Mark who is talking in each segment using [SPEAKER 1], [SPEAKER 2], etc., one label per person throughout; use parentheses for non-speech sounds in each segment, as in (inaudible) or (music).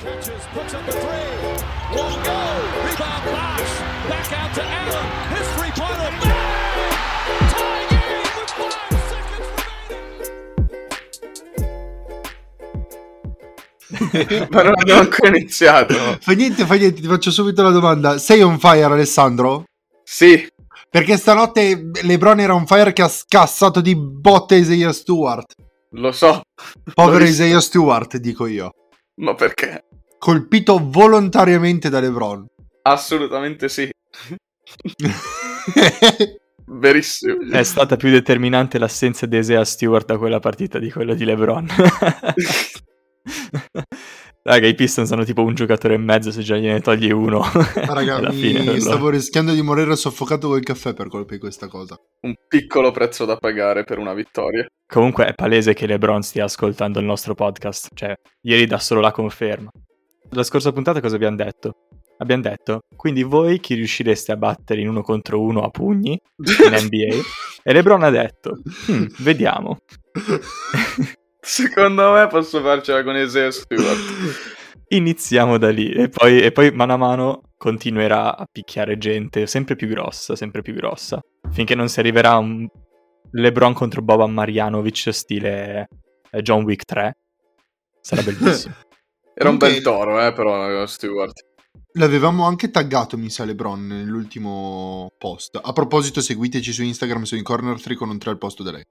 [SPEAKER 1] Catches, puts up a three. Won't go. Rebound Bosch. Back out to Allen. His three-pointer. Tie game with five seconds remaining. (laughs)
[SPEAKER 2] Ma non abbiamo ancora iniziato.
[SPEAKER 3] Fa niente, fa niente, ti faccio subito la domanda. Sei on fire, Alessandro?
[SPEAKER 2] Sì,
[SPEAKER 3] Perché stanotte LeBron era on fire che ha scassato di botte Isaiah Stewart.
[SPEAKER 2] Lo so.
[SPEAKER 3] Povero. Isaiah Stewart, dico io.
[SPEAKER 2] Ma perché?
[SPEAKER 3] Colpito volontariamente da LeBron.
[SPEAKER 2] Assolutamente sì. (laughs) Verissimo.
[SPEAKER 4] È stata più determinante l'assenza di Isaiah Stewart da quella partita di quello di LeBron. (laughs) Raga, i Pistons hanno tipo un giocatore e mezzo se già gliene togli uno.
[SPEAKER 3] Raga, (laughs)
[SPEAKER 4] alla
[SPEAKER 3] mi
[SPEAKER 4] fine, allora.
[SPEAKER 3] stavo rischiando di morire soffocato col caffè per colpa di questa cosa.
[SPEAKER 2] Un piccolo prezzo da pagare per una vittoria.
[SPEAKER 4] Comunque è palese che LeBron stia ascoltando il nostro podcast. Cioè, ieri dà solo la conferma. La scorsa puntata cosa abbiamo detto? Abbiamo detto, quindi voi chi riuscireste a battere in uno contro uno a pugni in NBA? (laughs) e LeBron ha detto, "Hmm, vediamo. (laughs)
[SPEAKER 2] Secondo me posso farcela con Isaiah Stewart.
[SPEAKER 4] Iniziamo da lì e poi, e poi mano a mano continuerà a picchiare gente sempre più grossa, sempre più grossa, finché non si arriverà a un LeBron contro Boban Marjanovic stile eh, John Wick 3. Sarà bellissimo. (laughs)
[SPEAKER 2] Era un bel toro, eh, però Stewart.
[SPEAKER 3] L'avevamo anche taggato, mi sa, LeBron nell'ultimo post. A proposito, seguiteci su Instagram su in corner 3 con un 3 al posto da lei.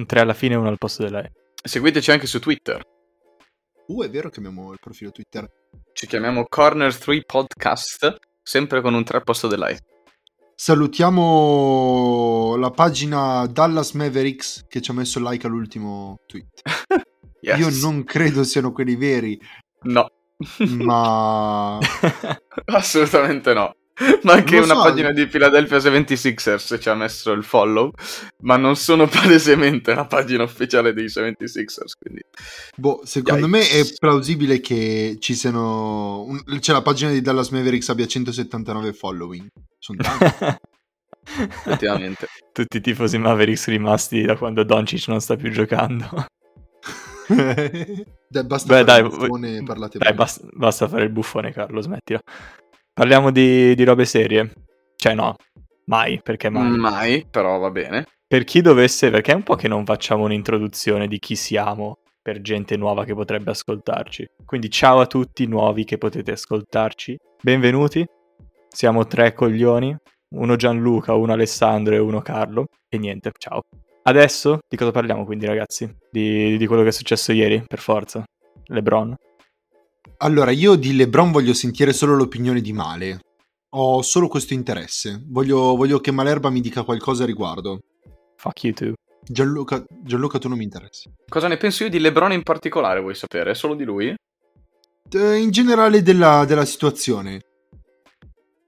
[SPEAKER 4] Un 3 alla fine e uno al posto di lei.
[SPEAKER 2] Seguiteci anche su Twitter.
[SPEAKER 3] Uh, è vero che abbiamo il profilo Twitter.
[SPEAKER 2] Ci chiamiamo Corner 3 Podcast, sempre con un 3 al posto di lei.
[SPEAKER 3] Salutiamo la pagina Dallas Mavericks che ci ha messo like all'ultimo tweet. (laughs)
[SPEAKER 2] Yes.
[SPEAKER 3] Io non credo siano quelli veri,
[SPEAKER 2] No,
[SPEAKER 3] ma (laughs)
[SPEAKER 2] assolutamente no. (laughs) Ma anche una
[SPEAKER 3] so.
[SPEAKER 2] pagina di Philadelphia 76ers ci ha messo il follow, ma non sono (laughs) palesemente la pagina ufficiale dei 76ers, quindi...
[SPEAKER 3] boh, secondo me è plausibile che ci siano. un- Cioè, la pagina di Dallas Mavericks abbia 179 following. Sono tanti. (laughs)
[SPEAKER 2] Effettivamente.
[SPEAKER 4] Tutti i tifosi Mavericks rimasti da quando Doncic non sta più giocando.
[SPEAKER 3] dai, basta
[SPEAKER 4] Beh,
[SPEAKER 3] fare
[SPEAKER 4] dai,
[SPEAKER 3] il buffone parlate
[SPEAKER 4] Dai, basta, basta fare il buffone, Carlo, smettila. Parliamo di, di robe serie. Cioè, no, mai, perché mai.
[SPEAKER 2] Mai, però va bene.
[SPEAKER 4] Per chi dovesse, perché è un po' che non facciamo un'introduzione di chi siamo per gente nuova che potrebbe ascoltarci. Quindi ciao a tutti nuovi che potete ascoltarci. Benvenuti. Siamo tre coglioni, uno Gianluca, uno Alessandro e uno Carlo. E niente, ciao. Adesso di cosa parliamo quindi ragazzi? Di, di quello che è successo ieri, per forza. LeBron.
[SPEAKER 3] Allora, io di LeBron voglio sentire solo l'opinione di Male. Ho solo questo interesse. Voglio, voglio che Malerba mi dica qualcosa a riguardo.
[SPEAKER 4] Fuck you too.
[SPEAKER 3] Gianluca, Gianluca, tu non mi interessi.
[SPEAKER 2] Cosa ne penso io di LeBron in particolare, vuoi sapere? Solo di lui?
[SPEAKER 3] Eh, In generale della, della situazione.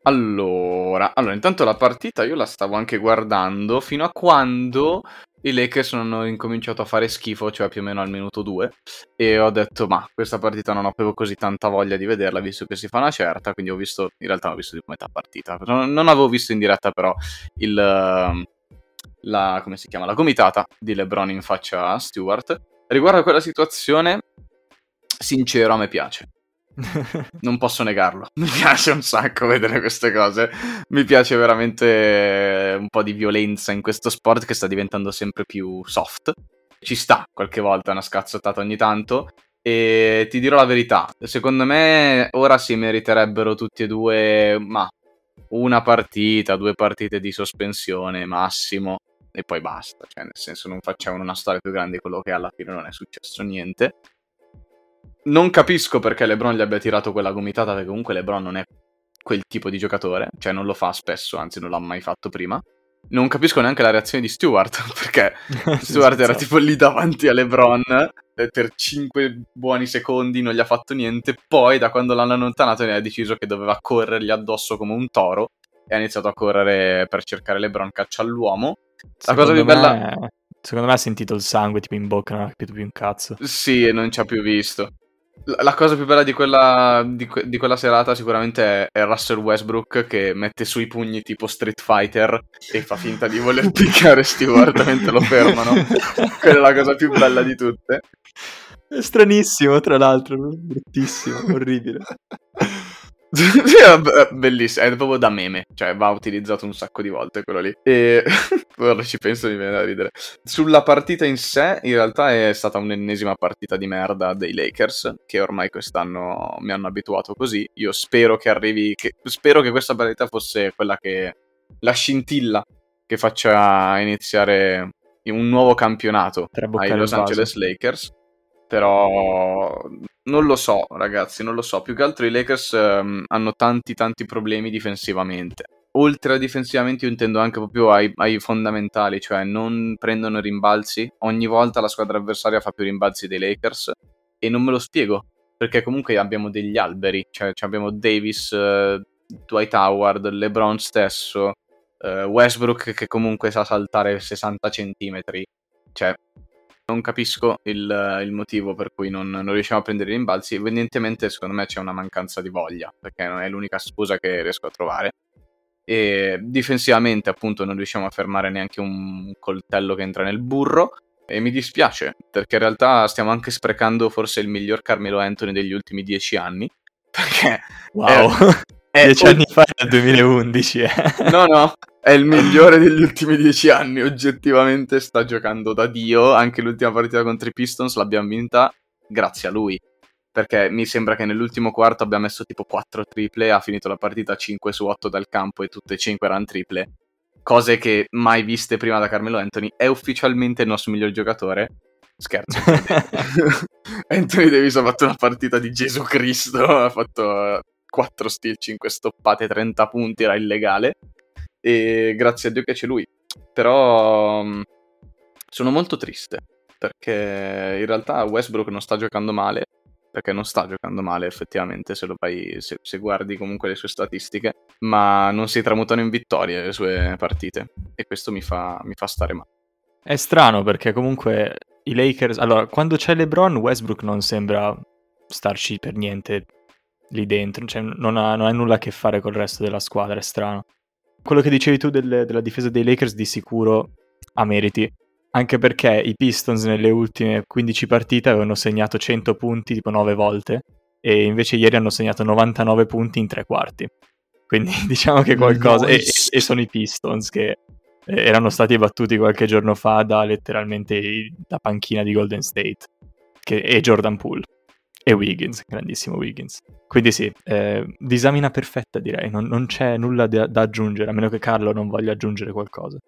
[SPEAKER 2] Allora, allora, intanto la partita io la stavo anche guardando fino a quando i Lakers non hanno incominciato a fare schifo, cioè più o meno al minuto 2, e ho detto, ma questa partita non avevo così tanta voglia di vederla, visto che si fa una certa, quindi ho visto, in realtà ho visto tipo metà partita, non, non avevo visto in diretta però il, ehm, la, come si chiama, la gomitata di LeBron in faccia a Stewart. Riguardo a quella situazione, sincero, a me piace. (laughs) Non posso negarlo. (laughs) Mi piace un sacco vedere queste cose. Mi piace veramente un po' di violenza in questo sport che sta diventando sempre più soft. Ci sta qualche volta una scazzottata ogni tanto. E ti dirò la verità, secondo me ora si meriterebbero tutti e due, ma una partita, due partite di sospensione massimo e poi basta. Cioè, nel senso, non facciamo una storia più grande di quello che alla fine non è successo niente. Non capisco perché LeBron gli abbia tirato quella gomitata, perché comunque LeBron non è quel tipo di giocatore, cioè non lo fa spesso, anzi non l'ha mai fatto prima. Non capisco neanche la reazione di Stewart, (laughs) perché (laughs) Stewart era tipo lì davanti a LeBron e per 5 buoni secondi non gli ha fatto niente, poi da quando l'hanno allontanato ne ha deciso che doveva corrergli addosso come un toro e ha iniziato a correre per cercare LeBron caccia all'uomo. La cosa più bella...
[SPEAKER 4] me- Secondo me ha sentito il sangue tipo in bocca, non ha capito più un cazzo.
[SPEAKER 2] Sì, e non ci ha più visto. La, cosa più bella di quella, di, que- di quella serata sicuramente è, è Russell Westbrook che mette sui pugni tipo Street Fighter e fa finta di voler (laughs) piccare Stewart mentre lo fermano. (laughs) Quella è la cosa più bella di tutte.
[SPEAKER 4] È stranissimo, tra l'altro, bruttissimo, orribile.
[SPEAKER 2] Bellissimo, è proprio da meme, cioè va utilizzato un sacco di volte quello lì. E (laughs) ora ci penso mi viene da ridere. Sulla partita in sé, in realtà è stata un'ennesima partita di merda dei Lakers, che ormai quest'anno mi hanno abituato così. Io spero che arrivi, che, spero che questa partita fosse quella che, la scintilla che faccia iniziare un nuovo campionato ai Los Angeles Lakers però non lo so, ragazzi, non lo so. Più che altro i Lakers um, hanno tanti, tanti problemi difensivamente. Oltre a difensivamente, io intendo anche proprio ai, ai, fondamentali, cioè non prendono rimbalzi. Ogni volta la squadra avversaria fa più rimbalzi dei Lakers e non me lo spiego. Perché comunque abbiamo degli alberi, cioè, cioè abbiamo Davis, uh, Dwight Howard, LeBron stesso, uh, Westbrook che comunque sa saltare 60 centimetri. Cioè, non capisco il, il motivo per cui non, non, riusciamo a prendere i rimbalzi. Evidentemente, secondo me, c'è una mancanza di voglia, perché non è l'unica scusa che riesco a trovare. E difensivamente, appunto, non riusciamo a fermare neanche un coltello che entra nel burro. E mi dispiace, perché in realtà stiamo anche sprecando forse il miglior Carmelo Anthony degli ultimi dieci anni. Perché.
[SPEAKER 4] Wow! È, (laughs) dieci anni fa nel 2011, eh.
[SPEAKER 2] No, no, è il migliore degli ultimi dieci anni, oggettivamente sta giocando da Dio, anche l'ultima partita contro i Pistons l'abbiamo vinta grazie a lui, perché mi sembra che nell'ultimo quarto abbia messo tipo 4 triple, ha finito la partita 5 su 8 dal campo e tutte e 5 erano triple, cose che mai viste prima da Carmelo Anthony, è ufficialmente il nostro miglior giocatore, scherzo. (laughs) Anthony Davis ha fatto una partita di Gesù Cristo, ha fatto 4 steal, 5 stoppate, 30 punti, era illegale e grazie a Dio che c'è lui. Però mm, sono molto triste perché in realtà Westbrook non sta giocando male, perché non sta giocando male effettivamente se, vai, se, se guardi comunque le sue statistiche, ma non si tramutano in vittorie le sue partite e questo mi fa, mi fa stare male.
[SPEAKER 4] È strano perché comunque i Lakers, allora quando c'è LeBron Westbrook non sembra starci per niente lì dentro, cioè non ha, non ha nulla a che fare col resto della squadra, è strano quello che dicevi tu del, della difesa dei Lakers di sicuro ha meriti. Anche perché i Pistons nelle ultime 15 partite avevano segnato 100 punti tipo 9 volte e invece ieri hanno segnato 99 punti in tre quarti. Quindi (laughs) diciamo che qualcosa... Nice. E, e, sono i Pistons che eh, erano stati battuti qualche giorno fa da letteralmente la panchina di Golden State che, e Jordan Poole. E Wiggins, grandissimo Wiggins. Quindi sì, eh, disamina perfetta direi, non, non c'è nulla da, da, aggiungere, a meno che Carlo non voglia aggiungere qualcosa.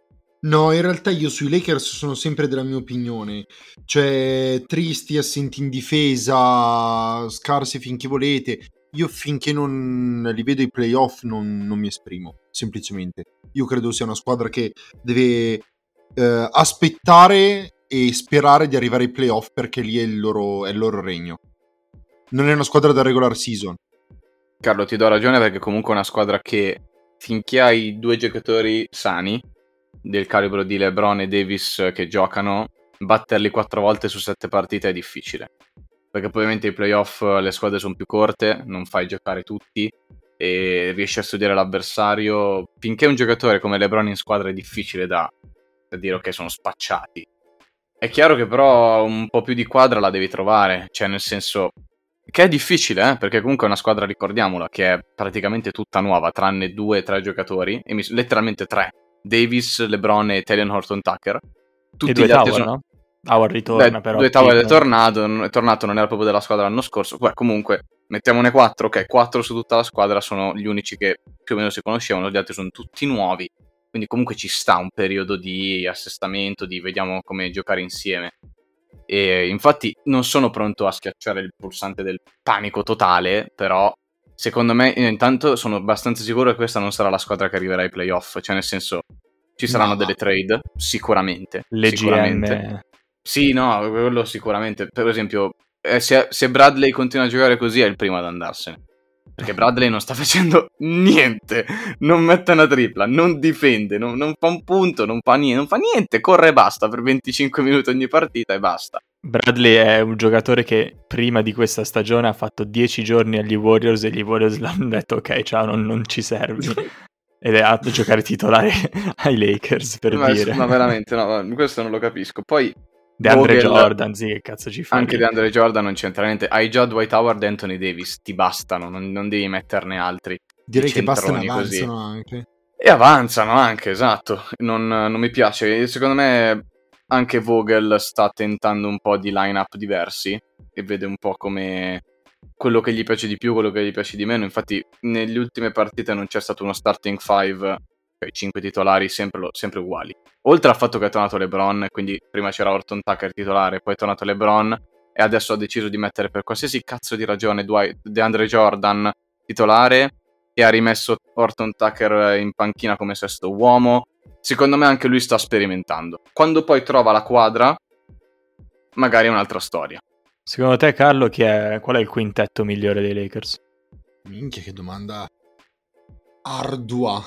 [SPEAKER 3] No, in realtà io sui Lakers sono sempre della mia opinione, cioè tristi, assenti in difesa, scarsi finché volete, io finché non li vedo i playoff non, non mi esprimo, semplicemente. Io credo sia una squadra che deve eh, aspettare e sperare di arrivare ai playoff perché lì è il loro, è il loro regno non è una squadra da regular season.
[SPEAKER 2] Carlo, ti do ragione perché comunque è una squadra che finché hai due giocatori sani del calibro di LeBron e Davis che giocano, batterli quattro volte su sette partite è difficile. Perché ovviamente i playoff le squadre sono più corte, non fai giocare tutti e riesci a studiare l'avversario. Finché un giocatore come LeBron in squadra è difficile da, da dire che sono spacciati. È chiaro che però un po' più di quadra la devi trovare, cioè nel senso che è difficile, eh? perché comunque è una squadra, ricordiamola, che è praticamente tutta nuova, tranne due o tre giocatori, e mi, letteralmente tre. Davis, LeBron e Talion Horton Tucker.
[SPEAKER 4] Tutti e due gli Tower, sono... no? Howard ritorna
[SPEAKER 2] Beh,
[SPEAKER 4] però.
[SPEAKER 2] Due Tower è tornato, è tornato, non era proprio della squadra l'anno scorso. Beh, comunque, mettiamone quattro, ok, quattro su tutta la squadra sono gli unici che più o meno si conoscevano, gli altri sono tutti nuovi. Quindi comunque ci sta un periodo di assestamento, di vediamo come giocare insieme. E infatti non sono pronto a schiacciare il pulsante del panico totale, però secondo me intanto sono abbastanza sicuro che questa non sarà la squadra che arriverà ai playoff, cioè nel senso ci saranno no. delle trade, sicuramente.
[SPEAKER 4] Le
[SPEAKER 2] sicuramente.
[SPEAKER 4] GM.
[SPEAKER 2] Sì, no, quello sicuramente. Per esempio, eh, se, se Bradley continua a giocare così è il primo ad andarsene. Perché Bradley non sta (laughs) facendo niente, non mette una tripla, non difende, non, non, fa un punto, non fa niente, non fa niente, corre e basta per 25 minuti ogni partita e basta.
[SPEAKER 4] Bradley è un giocatore che prima di questa stagione ha fatto 10 giorni agli Warriors e gli Warriors l'hanno detto ok, ciao, non, non ci servi. (laughs) Ed è a giocare titolare ai Lakers, per
[SPEAKER 2] ma,
[SPEAKER 4] dire.
[SPEAKER 2] Ma veramente, no, questo non lo capisco. Poi
[SPEAKER 4] De Andre
[SPEAKER 2] Vogel-
[SPEAKER 4] Jordan, sì, che cazzo ci fa?
[SPEAKER 2] Anche? De Andre Jordan non c'entra niente. Hai già Dwight Howard e Anthony Davis, ti bastano, non, non devi metterne altri.
[SPEAKER 3] Direi che bastano
[SPEAKER 2] centroni così.
[SPEAKER 3] avanzano anche.
[SPEAKER 2] E avanzano anche, esatto. Non, non mi piace. Secondo me anche Vogel sta tentando un po' di line-up diversi e vede un po' come quello che gli piace di più, quello che gli piace di meno. Infatti, nelle ultime partite non c'è stato uno starting five, cioè i cinque titolari sempre, lo- sempre uguali. Oltre al fatto che è tornato LeBron, quindi prima c'era Orton Tucker titolare, poi è tornato LeBron e adesso ha deciso di mettere per qualsiasi cazzo di ragione Dwight, DeAndre Jordan titolare e ha rimesso Orton Tucker in panchina come sesto uomo. Secondo me anche lui sta sperimentando. Quando poi trova la quadra, magari è un'altra storia.
[SPEAKER 4] Secondo te, Carlo, chi è, qual è il quintetto migliore dei Lakers?
[SPEAKER 3] Minchia, che domanda ardua.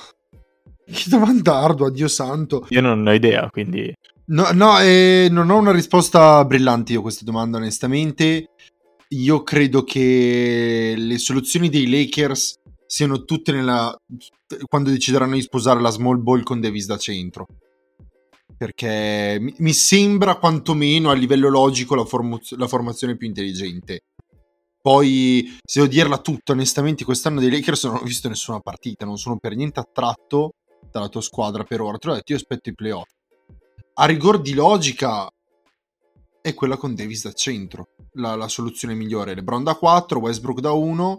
[SPEAKER 3] Che domanda ardua, Dio santo.
[SPEAKER 4] Io non ho idea, quindi
[SPEAKER 3] No, no eh, non ho una risposta brillante io a questa domanda, onestamente. Io credo che le soluzioni dei Lakers siano tutte nella... quando decideranno di sposare la small ball con Davis da centro. Perché mi, sembra quantomeno a livello logico la, formo- la formazione più intelligente. Poi, se devo dirla tutta, onestamente, quest'anno dei Lakers non ho visto nessuna partita, non sono per niente attratto dalla tua squadra per ora. Te l'ho detto, io aspetto i playoff. A rigor di logica è quella con Davis da centro, la, la soluzione migliore. LeBron da 4, Westbrook da 1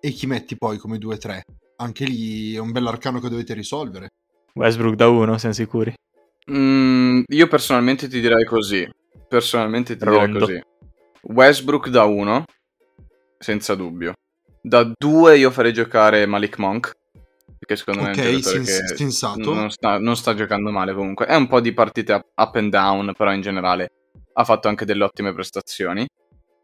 [SPEAKER 3] e chi metti poi come 2-3? Anche lì è un bell'arcano che dovete risolvere.
[SPEAKER 4] Westbrook da uno, siamo sicuri?
[SPEAKER 2] Mm, io personalmente ti direi così. Personalmente ti
[SPEAKER 4] Rondo.
[SPEAKER 2] direi così. Westbrook da 1, senza dubbio. Da 2 io farei giocare Malik Monk. Perché secondo me è un
[SPEAKER 3] sens-
[SPEAKER 2] che
[SPEAKER 3] sensato.
[SPEAKER 2] non sta, non sta giocando male comunque. È un po' di partite up and down, però in generale ha fatto anche delle ottime prestazioni.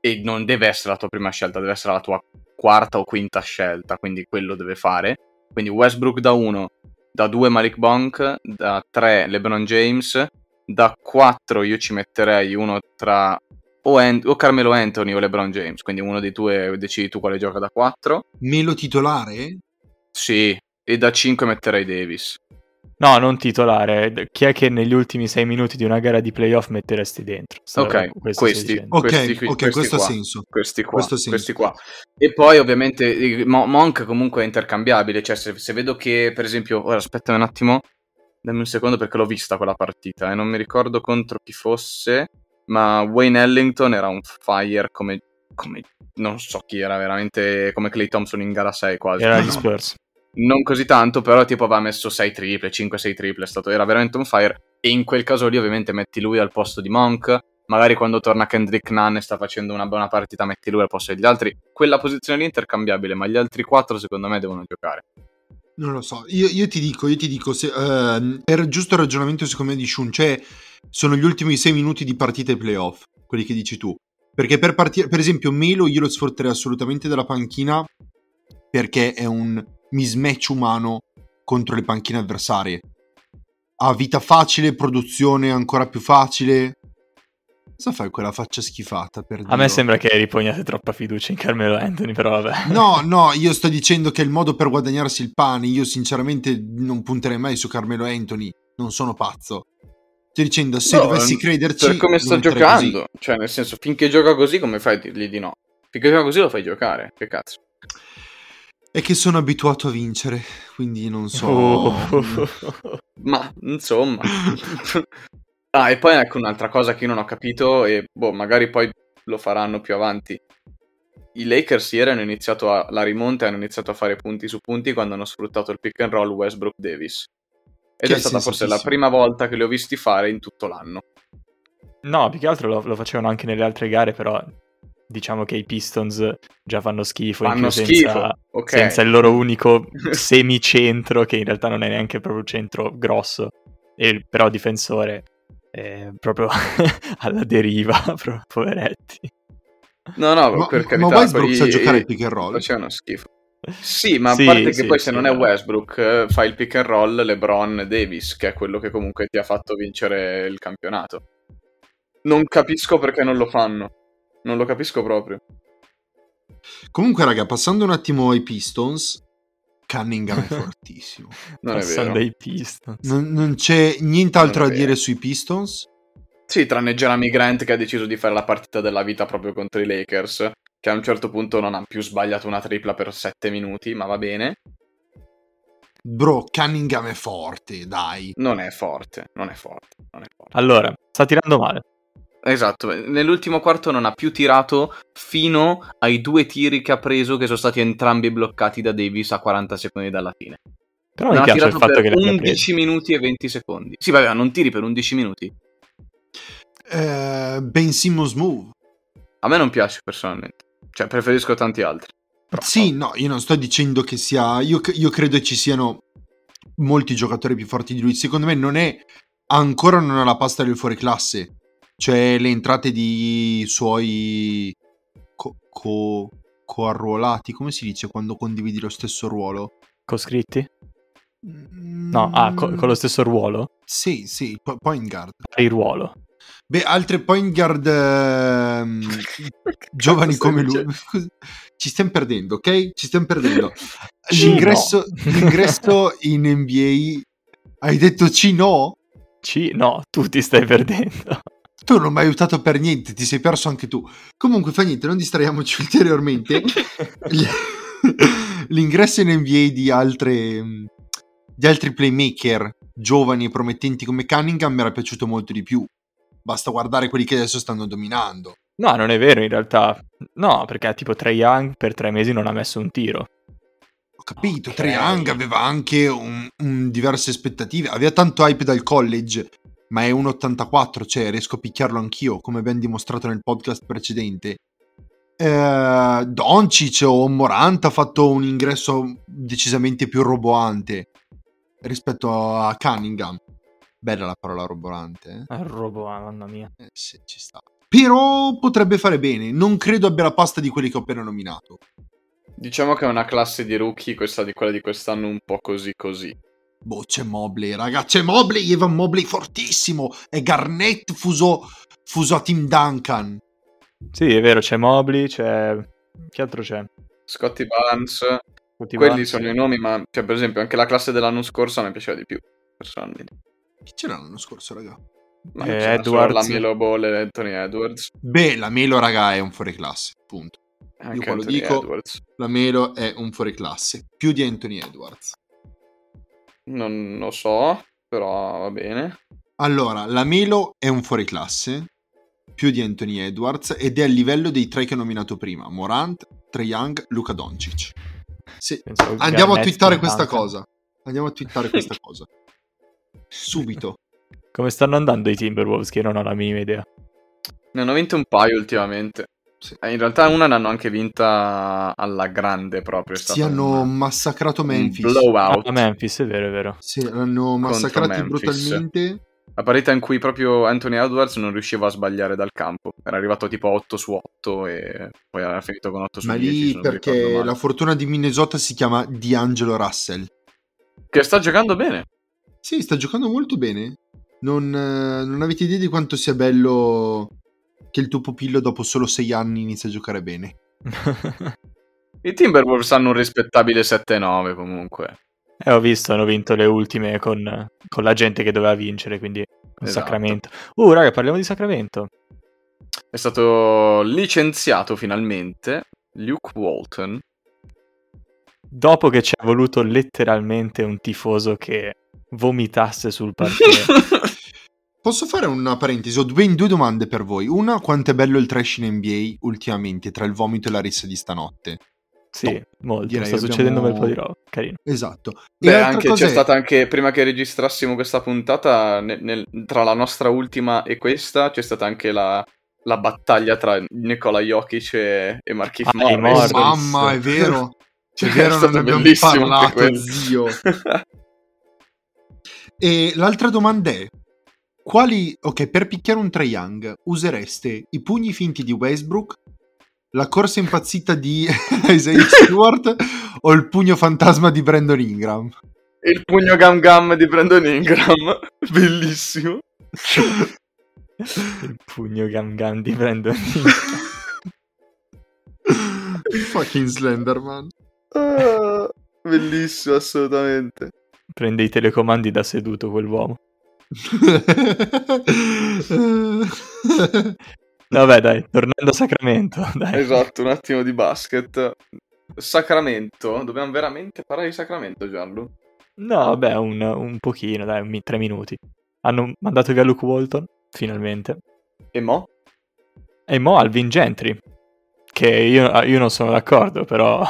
[SPEAKER 2] E non deve essere la tua prima scelta, deve essere la tua quarta o quinta scelta, quindi quello deve fare. Quindi Westbrook da 1, da 2 Malik Monk, da 3 LeBron James, da 4 io ci metterei uno tra o, An- o Carmelo Anthony o LeBron James, quindi uno dei due decidi tu quale gioca da 4.
[SPEAKER 3] Melo titolare?
[SPEAKER 2] Sì, e da 5 metterei Davis.
[SPEAKER 4] No, non titolare. Chi è che negli ultimi sei minuti di una gara di playoff metteresti dentro? Sta-
[SPEAKER 2] Ok, questi.
[SPEAKER 4] dicendo.
[SPEAKER 3] Ok,
[SPEAKER 2] Questi qui-
[SPEAKER 3] ok,
[SPEAKER 2] questi
[SPEAKER 3] questo
[SPEAKER 2] qua.
[SPEAKER 3] senso.
[SPEAKER 2] Questi qua,
[SPEAKER 3] Questo sì.
[SPEAKER 2] questi qua. E poi ovviamente Monk comunque è intercambiabile, cioè se, se vedo che per esempio, ora aspetta un attimo, dammi un secondo perché l'ho vista quella partita e non mi ricordo contro chi fosse, ma Wayne Ellington era un fire come, come non so chi era veramente come Clay Thompson in gara 6 quasi.
[SPEAKER 4] Era gli. Spurs.
[SPEAKER 2] Non così tanto, però tipo aveva messo 6 triple, 5-6 triple, stato, era veramente un fire. E in quel caso lì ovviamente metti lui al posto di Monk, magari quando torna Kendrick Nunn e sta facendo una buona partita metti lui al posto degli altri, quella posizione lì è intercambiabile, ma gli altri 4 secondo me devono giocare.
[SPEAKER 3] Non lo so, io, io ti dico, io ti dico, se, ehm, per giusto ragionamento secondo me di Shun, cioè sono gli ultimi sei minuti di partita e playoff, quelli che dici tu. Perché per partire, per esempio Melo io lo sfrutterei assolutamente dalla panchina perché è un mismatch umano contro le panchine avversarie. Ha vita facile, produzione ancora più facile. Cosa fai quella faccia schifata per
[SPEAKER 4] A me sembra che riponiate troppa fiducia in Carmelo Anthony, però vabbè.
[SPEAKER 3] No, (laughs) no, io sto dicendo che è il modo per guadagnarsi il pane. Io sinceramente non punterei mai su Carmelo Anthony. Non sono pazzo. Sto dicendo, se
[SPEAKER 2] No,
[SPEAKER 3] dovessi crederci...
[SPEAKER 2] Per come sta giocando, cioè nel senso finché gioca così come fai a dirgli di no? Finché gioca così lo fai giocare, che cazzo.
[SPEAKER 3] È che sono abituato a vincere, quindi non so...
[SPEAKER 4] Oh. (laughs)
[SPEAKER 2] Ma insomma. (laughs) ah, e poi ecco un'altra cosa che io non ho capito, e boh, magari poi lo faranno più avanti. I Lakers ieri hanno iniziato a, la rimonta e hanno iniziato a fare punti su punti quando hanno sfruttato il pick and roll Westbrook Davis. Ed
[SPEAKER 3] Che
[SPEAKER 2] è
[SPEAKER 3] è
[SPEAKER 2] stata forse la prima volta che li ho visti fare in tutto l'anno.
[SPEAKER 4] No, più che altro lo, lo facevano anche nelle altre gare, però diciamo che i Pistons già fanno schifo, in
[SPEAKER 2] Fanno
[SPEAKER 4] più
[SPEAKER 2] schifo,
[SPEAKER 4] senza,
[SPEAKER 2] ok.
[SPEAKER 4] senza il loro unico (laughs) semicentro, che in realtà non è neanche proprio un centro grosso, e però difensore è proprio (laughs) alla deriva, (laughs) proprio, poveretti.
[SPEAKER 2] No, no,
[SPEAKER 3] Ma,
[SPEAKER 2] per
[SPEAKER 3] ma
[SPEAKER 2] carità.
[SPEAKER 3] Westbrook
[SPEAKER 2] poi-
[SPEAKER 3] sa giocare il pick and roll?
[SPEAKER 2] Facevano schifo. Sì, ma a
[SPEAKER 4] Sì,
[SPEAKER 2] parte che
[SPEAKER 4] sì,
[SPEAKER 2] poi se
[SPEAKER 4] sì,
[SPEAKER 2] non è
[SPEAKER 4] no.
[SPEAKER 2] Westbrook, eh, fai il pick and roll LeBron Davis, che è quello che comunque ti ha fatto vincere il campionato. Non capisco perché non lo fanno. Non lo capisco proprio.
[SPEAKER 3] Comunque, raga, passando un attimo ai Pistons, Cunningham è (laughs) fortissimo.
[SPEAKER 2] Non è
[SPEAKER 4] Passando
[SPEAKER 2] vero.
[SPEAKER 4] ai Pistons.
[SPEAKER 3] Non, non c'è nient'altro
[SPEAKER 2] Non
[SPEAKER 3] da
[SPEAKER 2] è vero.
[SPEAKER 3] dire sui Pistons.
[SPEAKER 2] Sì, tranne Jeremy Grant che ha deciso di fare la partita della vita proprio contro i Lakers, che a un certo punto non ha più sbagliato una tripla per 7 minuti, ma va bene.
[SPEAKER 3] Bro, Cunningham è forte, dai.
[SPEAKER 2] Non è forte, non è forte, non è forte.
[SPEAKER 4] Allora, sta tirando male.
[SPEAKER 2] Esatto, nell'ultimo quarto non ha più tirato fino ai due tiri che ha preso che sono stati entrambi bloccati da Davis a 40 secondi dalla fine.
[SPEAKER 4] Però
[SPEAKER 2] non
[SPEAKER 4] mi
[SPEAKER 2] ha
[SPEAKER 4] piace il fatto che
[SPEAKER 2] per
[SPEAKER 4] le abbia
[SPEAKER 2] 11
[SPEAKER 4] prese.
[SPEAKER 2] minuti e 20 secondi. Sì, vabbè, non tiri per 11 minuti.
[SPEAKER 3] Eh, ben Simmons move.
[SPEAKER 2] A me non piace personalmente. Cioè, preferisco tanti altri. Però-
[SPEAKER 3] Sì, no, io non sto dicendo che sia. Io, io credo ci siano molti giocatori più forti di lui. Secondo me non è. Ancora non ha la pasta del fuoriclasse. Cioè, le entrate di suoi. Co- co- coarruolati. Come si dice quando condividi lo stesso ruolo?
[SPEAKER 4] Coscritti? No, ah, co- con lo stesso ruolo?
[SPEAKER 3] Sì, sì, po- point guard.
[SPEAKER 4] Il ruolo.
[SPEAKER 3] Beh, altre point guard ehm, (laughs) giovani come lui. (laughs) Ci stiamo perdendo, ok? Ci stiamo perdendo. (laughs) L'ingresso,
[SPEAKER 4] no.
[SPEAKER 3] l'ingresso in NBA. Hai detto C no?
[SPEAKER 4] C, no, tu ti stai perdendo.
[SPEAKER 3] Tu non mi hai aiutato per niente, ti sei perso anche tu. Comunque fa niente, non distraiamoci (laughs) ulteriormente. (laughs) L'ingresso in NBA di altre di altri playmaker giovani e promettenti come Cunningham mi era piaciuto molto di più. Basta guardare quelli che adesso stanno dominando.
[SPEAKER 4] No, non è vero in realtà. No, perché tipo Trae Young per tre mesi non ha messo un tiro.
[SPEAKER 3] Ho capito,
[SPEAKER 2] Ok.
[SPEAKER 3] Trae Young aveva anche un, un- diverse aspettative, aveva tanto hype dal college, ma è un 84, cioè riesco a picchiarlo anch'io, come ben dimostrato nel podcast precedente. Eh, Doncic o Morant ha fatto un ingresso decisamente più roboante rispetto a Cunningham. Bella la parola roboante, eh?
[SPEAKER 4] Ah, robo, ah, mamma mia.
[SPEAKER 3] Eh, sì, ci sta. Però potrebbe fare bene, non credo abbia la pasta di quelli che ho appena nominato.
[SPEAKER 2] Diciamo che è una classe di rookie, questa di quella di quest'anno, un po' così così.
[SPEAKER 3] Boh, c'è Mobley, raga, c'è Mobley, Evan Mobley fortissimo. È Garnett fuso, fuso a Tim Duncan.
[SPEAKER 4] Sì, è vero, c'è Mobley, c'è... Che altro c'è?
[SPEAKER 2] Scotty Barnes,
[SPEAKER 4] Tutti
[SPEAKER 2] quelli
[SPEAKER 4] quanti.
[SPEAKER 2] sono i nomi, ma cioè, per esempio anche la classe dell'anno scorso mi piaceva di più, personalmente.
[SPEAKER 3] Chi c'era l'anno scorso, raga?
[SPEAKER 2] Ma
[SPEAKER 4] Eh, Edwards.
[SPEAKER 2] La Melo Ball e Anthony Edwards.
[SPEAKER 3] Beh, la Melo, raga, è un fuoriclasse, punto.
[SPEAKER 2] Anche
[SPEAKER 3] qua lo
[SPEAKER 2] Anthony
[SPEAKER 3] dico.
[SPEAKER 2] Edwards.
[SPEAKER 3] La Melo è un fuoriclasse, più di Anthony Edwards.
[SPEAKER 2] Non lo so, però va bene.
[SPEAKER 3] Allora, la Melo è un fuoriclasse, più di Anthony Edwards, ed è al livello dei tre che ho nominato prima, Morant, Trae Young, Luca Doncic. Sì, Andiamo a twittare questa
[SPEAKER 4] Duncan.
[SPEAKER 3] cosa. Andiamo a twittare (laughs) questa cosa. Subito.
[SPEAKER 4] Come stanno andando i Timberwolves che non ho la minima idea.
[SPEAKER 2] Ne hanno vinte un paio ultimamente.
[SPEAKER 3] Sì.
[SPEAKER 2] Eh, In realtà una ne hanno anche vinta alla grande proprio.
[SPEAKER 3] Si hanno
[SPEAKER 2] un,
[SPEAKER 3] massacrato
[SPEAKER 2] un
[SPEAKER 3] Memphis.
[SPEAKER 2] blowout.
[SPEAKER 4] Ah, Memphis, è vero, è vero.
[SPEAKER 3] Sì, l'hanno massacrati
[SPEAKER 2] Memphis.
[SPEAKER 3] brutalmente.
[SPEAKER 2] La partita in cui proprio Anthony Edwards non riusciva a sbagliare dal campo. Era arrivato tipo a 8 su 8 e poi era finito con 8 su
[SPEAKER 3] Ma
[SPEAKER 2] 10. se
[SPEAKER 3] lì perché la fortuna di Minnesota si chiama D'Angelo Russell.
[SPEAKER 2] Che sta giocando bene.
[SPEAKER 3] Sì, sta giocando molto bene. Non, eh, non avete idea di quanto sia bello che il tuo pupillo dopo solo sei anni inizia a giocare bene. (laughs)
[SPEAKER 2] I Timberwolves hanno un rispettabile 7-9 comunque.
[SPEAKER 4] Eh, ho visto, hanno vinto le ultime con, con la gente che doveva vincere, quindi con
[SPEAKER 2] Esatto.
[SPEAKER 4] Sacramento. Uh, raga, parliamo di Sacramento.
[SPEAKER 2] È stato licenziato finalmente Luke Walton.
[SPEAKER 4] Dopo che ci è voluto letteralmente un tifoso che vomitasse sul (laughs) parquet.
[SPEAKER 3] Posso fare una parentesi? Ho ben due domande per voi. Una, quanto è bello il trash in NBA ultimamente, tra il vomito e la rissa di stanotte.
[SPEAKER 4] sì, molto.
[SPEAKER 3] Direi
[SPEAKER 4] sta
[SPEAKER 3] abbiamo-
[SPEAKER 4] succedendo un bel po' di roba. Carino.
[SPEAKER 3] Esatto.
[SPEAKER 2] Beh, anche, c'è
[SPEAKER 3] è-
[SPEAKER 2] stata anche, prima che registrassimo questa puntata, ne- nel- tra la nostra ultima e questa, c'è stata anche la, la battaglia tra Nikola Jokic e, e Markif
[SPEAKER 4] Ah,
[SPEAKER 2] Morris.
[SPEAKER 4] Morris.
[SPEAKER 3] Mamma, è vero. (laughs)
[SPEAKER 2] Cioè,
[SPEAKER 3] è vero, non ne abbiamo parlato, zio. (laughs) E l'altra domanda è: quali, ok, per picchiare un Trae Young usereste i pugni finti di Westbrook, la corsa impazzita di (laughs) Isaiah Stewart o il pugno fantasma di Brandon Ingram?
[SPEAKER 2] Il pugno gam gam di Brandon Ingram, (laughs) bellissimo.
[SPEAKER 4] Il pugno gam gam di Brandon.
[SPEAKER 3] Fucking Slenderman.
[SPEAKER 2] Ah, bellissimo, assolutamente.
[SPEAKER 4] Prende i telecomandi da seduto quell'uomo. (laughs) Vabbè, dai, tornando a Sacramento, (laughs) dai.
[SPEAKER 2] Esatto, un attimo di basket. Sacramento, dobbiamo veramente parlare di Sacramento, Gianlu?
[SPEAKER 4] No, vabbè, un, un pochino, dai, un- tre minuti. Hanno mandato via Luke Walton, finalmente.
[SPEAKER 2] E mo?
[SPEAKER 4] E mo Alvin Gentry, che io, io non sono d'accordo, però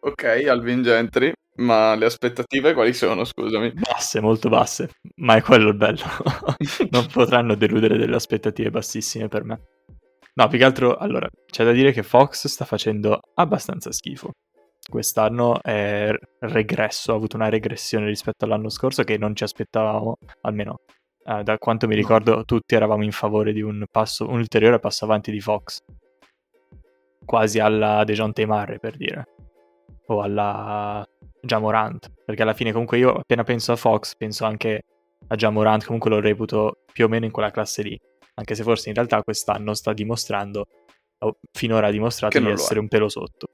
[SPEAKER 2] Ok, Alvin Gentry, ma le aspettative quali sono, scusami?
[SPEAKER 4] basse, molto basse, ma è quello il bello. (laughs) non potranno deludere delle aspettative bassissime per me. No, più che altro, allora, c'è da dire che Fox sta facendo abbastanza schifo. Quest'anno è regresso, ha avuto una regressione rispetto all'anno scorso che non ci aspettavamo, almeno eh, da quanto mi ricordo tutti eravamo in favore di un, passo, un ulteriore passo avanti di Fox. Quasi alla DeJounte Murray, per dire. O alla Jamorant. Perché alla fine comunque io appena penso a Fox penso anche a Jamorant, comunque lo reputo più o meno in quella classe lì. Anche se forse in realtà quest'anno sta dimostrando, o finora ha dimostrato di essere un pelo sotto.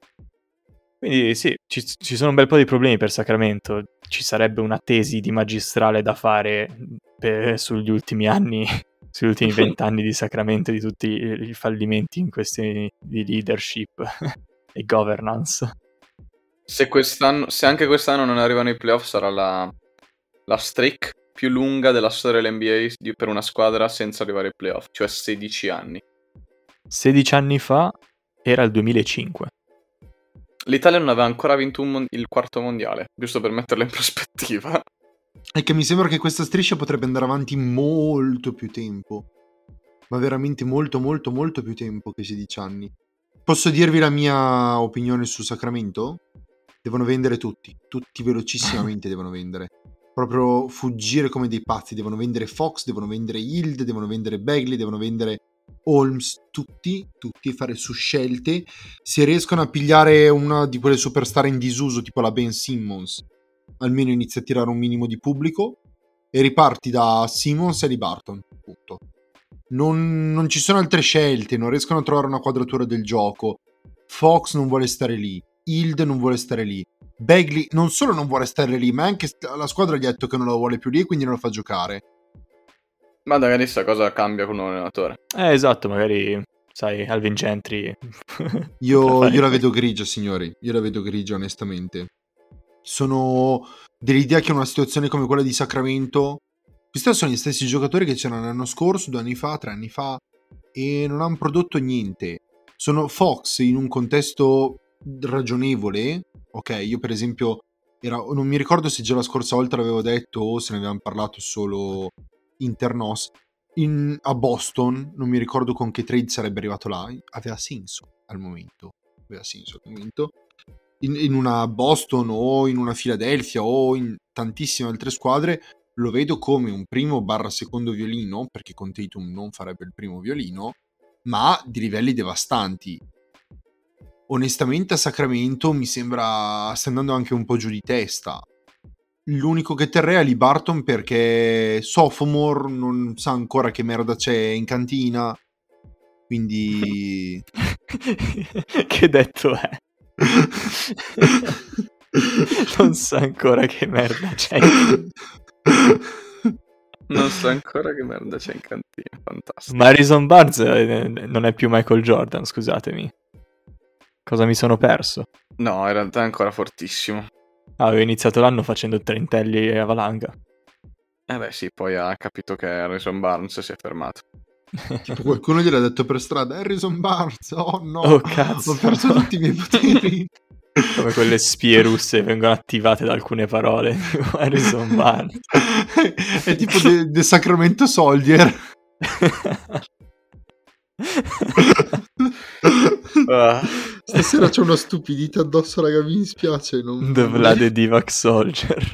[SPEAKER 4] Quindi sì, ci, ci sono un bel po' di problemi per Sacramento. Ci sarebbe una tesi di magistrale da fare per- sugli ultimi anni, (laughs) sugli ultimi (laughs) vent'anni di Sacramento, di tutti i fallimenti in questioni di leadership (laughs) e governance.
[SPEAKER 2] Se, quest'anno, se anche quest'anno non arrivano i playoff sarà la, la streak più lunga della storia dell'NBA per una squadra senza arrivare ai playoff, cioè 16 anni.
[SPEAKER 4] 16 anni fa era il 2005.
[SPEAKER 2] L'Italia non aveva ancora vinto un mon- il quarto mondiale, giusto per metterlo in prospettiva.
[SPEAKER 3] È che mi sembra che questa striscia potrebbe andare avanti molto più tempo. Ma veramente molto, molto, molto più tempo che 16 anni. Posso dirvi la mia opinione su Sacramento? Devono vendere tutti. Tutti velocissimamente (laughs) devono vendere. Proprio fuggire come dei pazzi. Devono vendere Fox, devono vendere Yield, devono vendere Bagley, devono vendere Holmes. Tutti, tutti, fare su scelte. Se riescono a pigliare una di quelle superstar in disuso, tipo la Ben Simmons, almeno inizia a tirare un minimo di pubblico e riparti da Simmons e di Barton. Punto. Non, non ci sono altre scelte, non riescono a trovare una quadratura del gioco. Fox non vuole stare lì, Hild non vuole stare lì. Bagley non solo non vuole stare lì, ma anche la squadra gli ha detto che non la vuole più lì e quindi non la fa giocare.
[SPEAKER 2] Ma magari sta cosa cambia con un allenatore.
[SPEAKER 4] Eh, esatto, magari, sai, Alvin Gentry. (laughs) (laughs)
[SPEAKER 3] Io, io la vedo grigia, signori. Io la vedo grigia, onestamente. Sono dell'idea che una situazione come quella di Sacramento. Questi sono gli stessi giocatori che c'erano l'anno scorso, due anni fa, tre anni fa, e non hanno prodotto niente. Sono Fox in un contesto ragionevole. Ok, io per esempio. Era, non mi ricordo se già la scorsa volta l'avevo detto o se ne avevamo parlato solo internos. In- a Boston, non mi ricordo con che trade sarebbe arrivato là, aveva senso al momento. Aveva senso al momento. In, in una Boston o in una Philadelphia o in tantissime altre squadre lo vedo come un primo barra secondo violino, perché con Tatum non farebbe il primo violino, ma di livelli devastanti. Onestamente a Sacramento mi sembra stia andando anche un po' giù di testa. L'unico che terrei è Lee Barton perché sophomore non sa ancora che merda c'è in cantina. Quindi (laughs)
[SPEAKER 4] che detto è? (laughs) non sa ancora che merda c'è.
[SPEAKER 2] Non so ancora che merda c'è in cantina, fantastico.
[SPEAKER 4] Marison Barnes eh, non è più Michael Jordan, scusatemi. Cosa mi sono perso?
[SPEAKER 2] No, in realtà è ancora fortissimo.
[SPEAKER 4] Ah, avevo iniziato l'anno facendo trentelli a valanga.
[SPEAKER 2] Eh beh sì, poi ha capito che Harrison Barnes si è fermato. (laughs)
[SPEAKER 3] tipo, qualcuno gliel'ha detto per strada Harrison Barnes. Oh no,
[SPEAKER 4] Oh, cazzo.
[SPEAKER 3] ho perso tutti i miei poteri. (laughs)
[SPEAKER 4] Come quelle spie russe vengono attivate da alcune parole. (laughs) Harrison Barnes.
[SPEAKER 3] è tipo The, The Sacramento Soldier.
[SPEAKER 2] Ah,
[SPEAKER 3] Stasera c'è una stupidità addosso, raga, mi dispiace. Non...
[SPEAKER 4] The Vlade Divac Soldier. (laughs)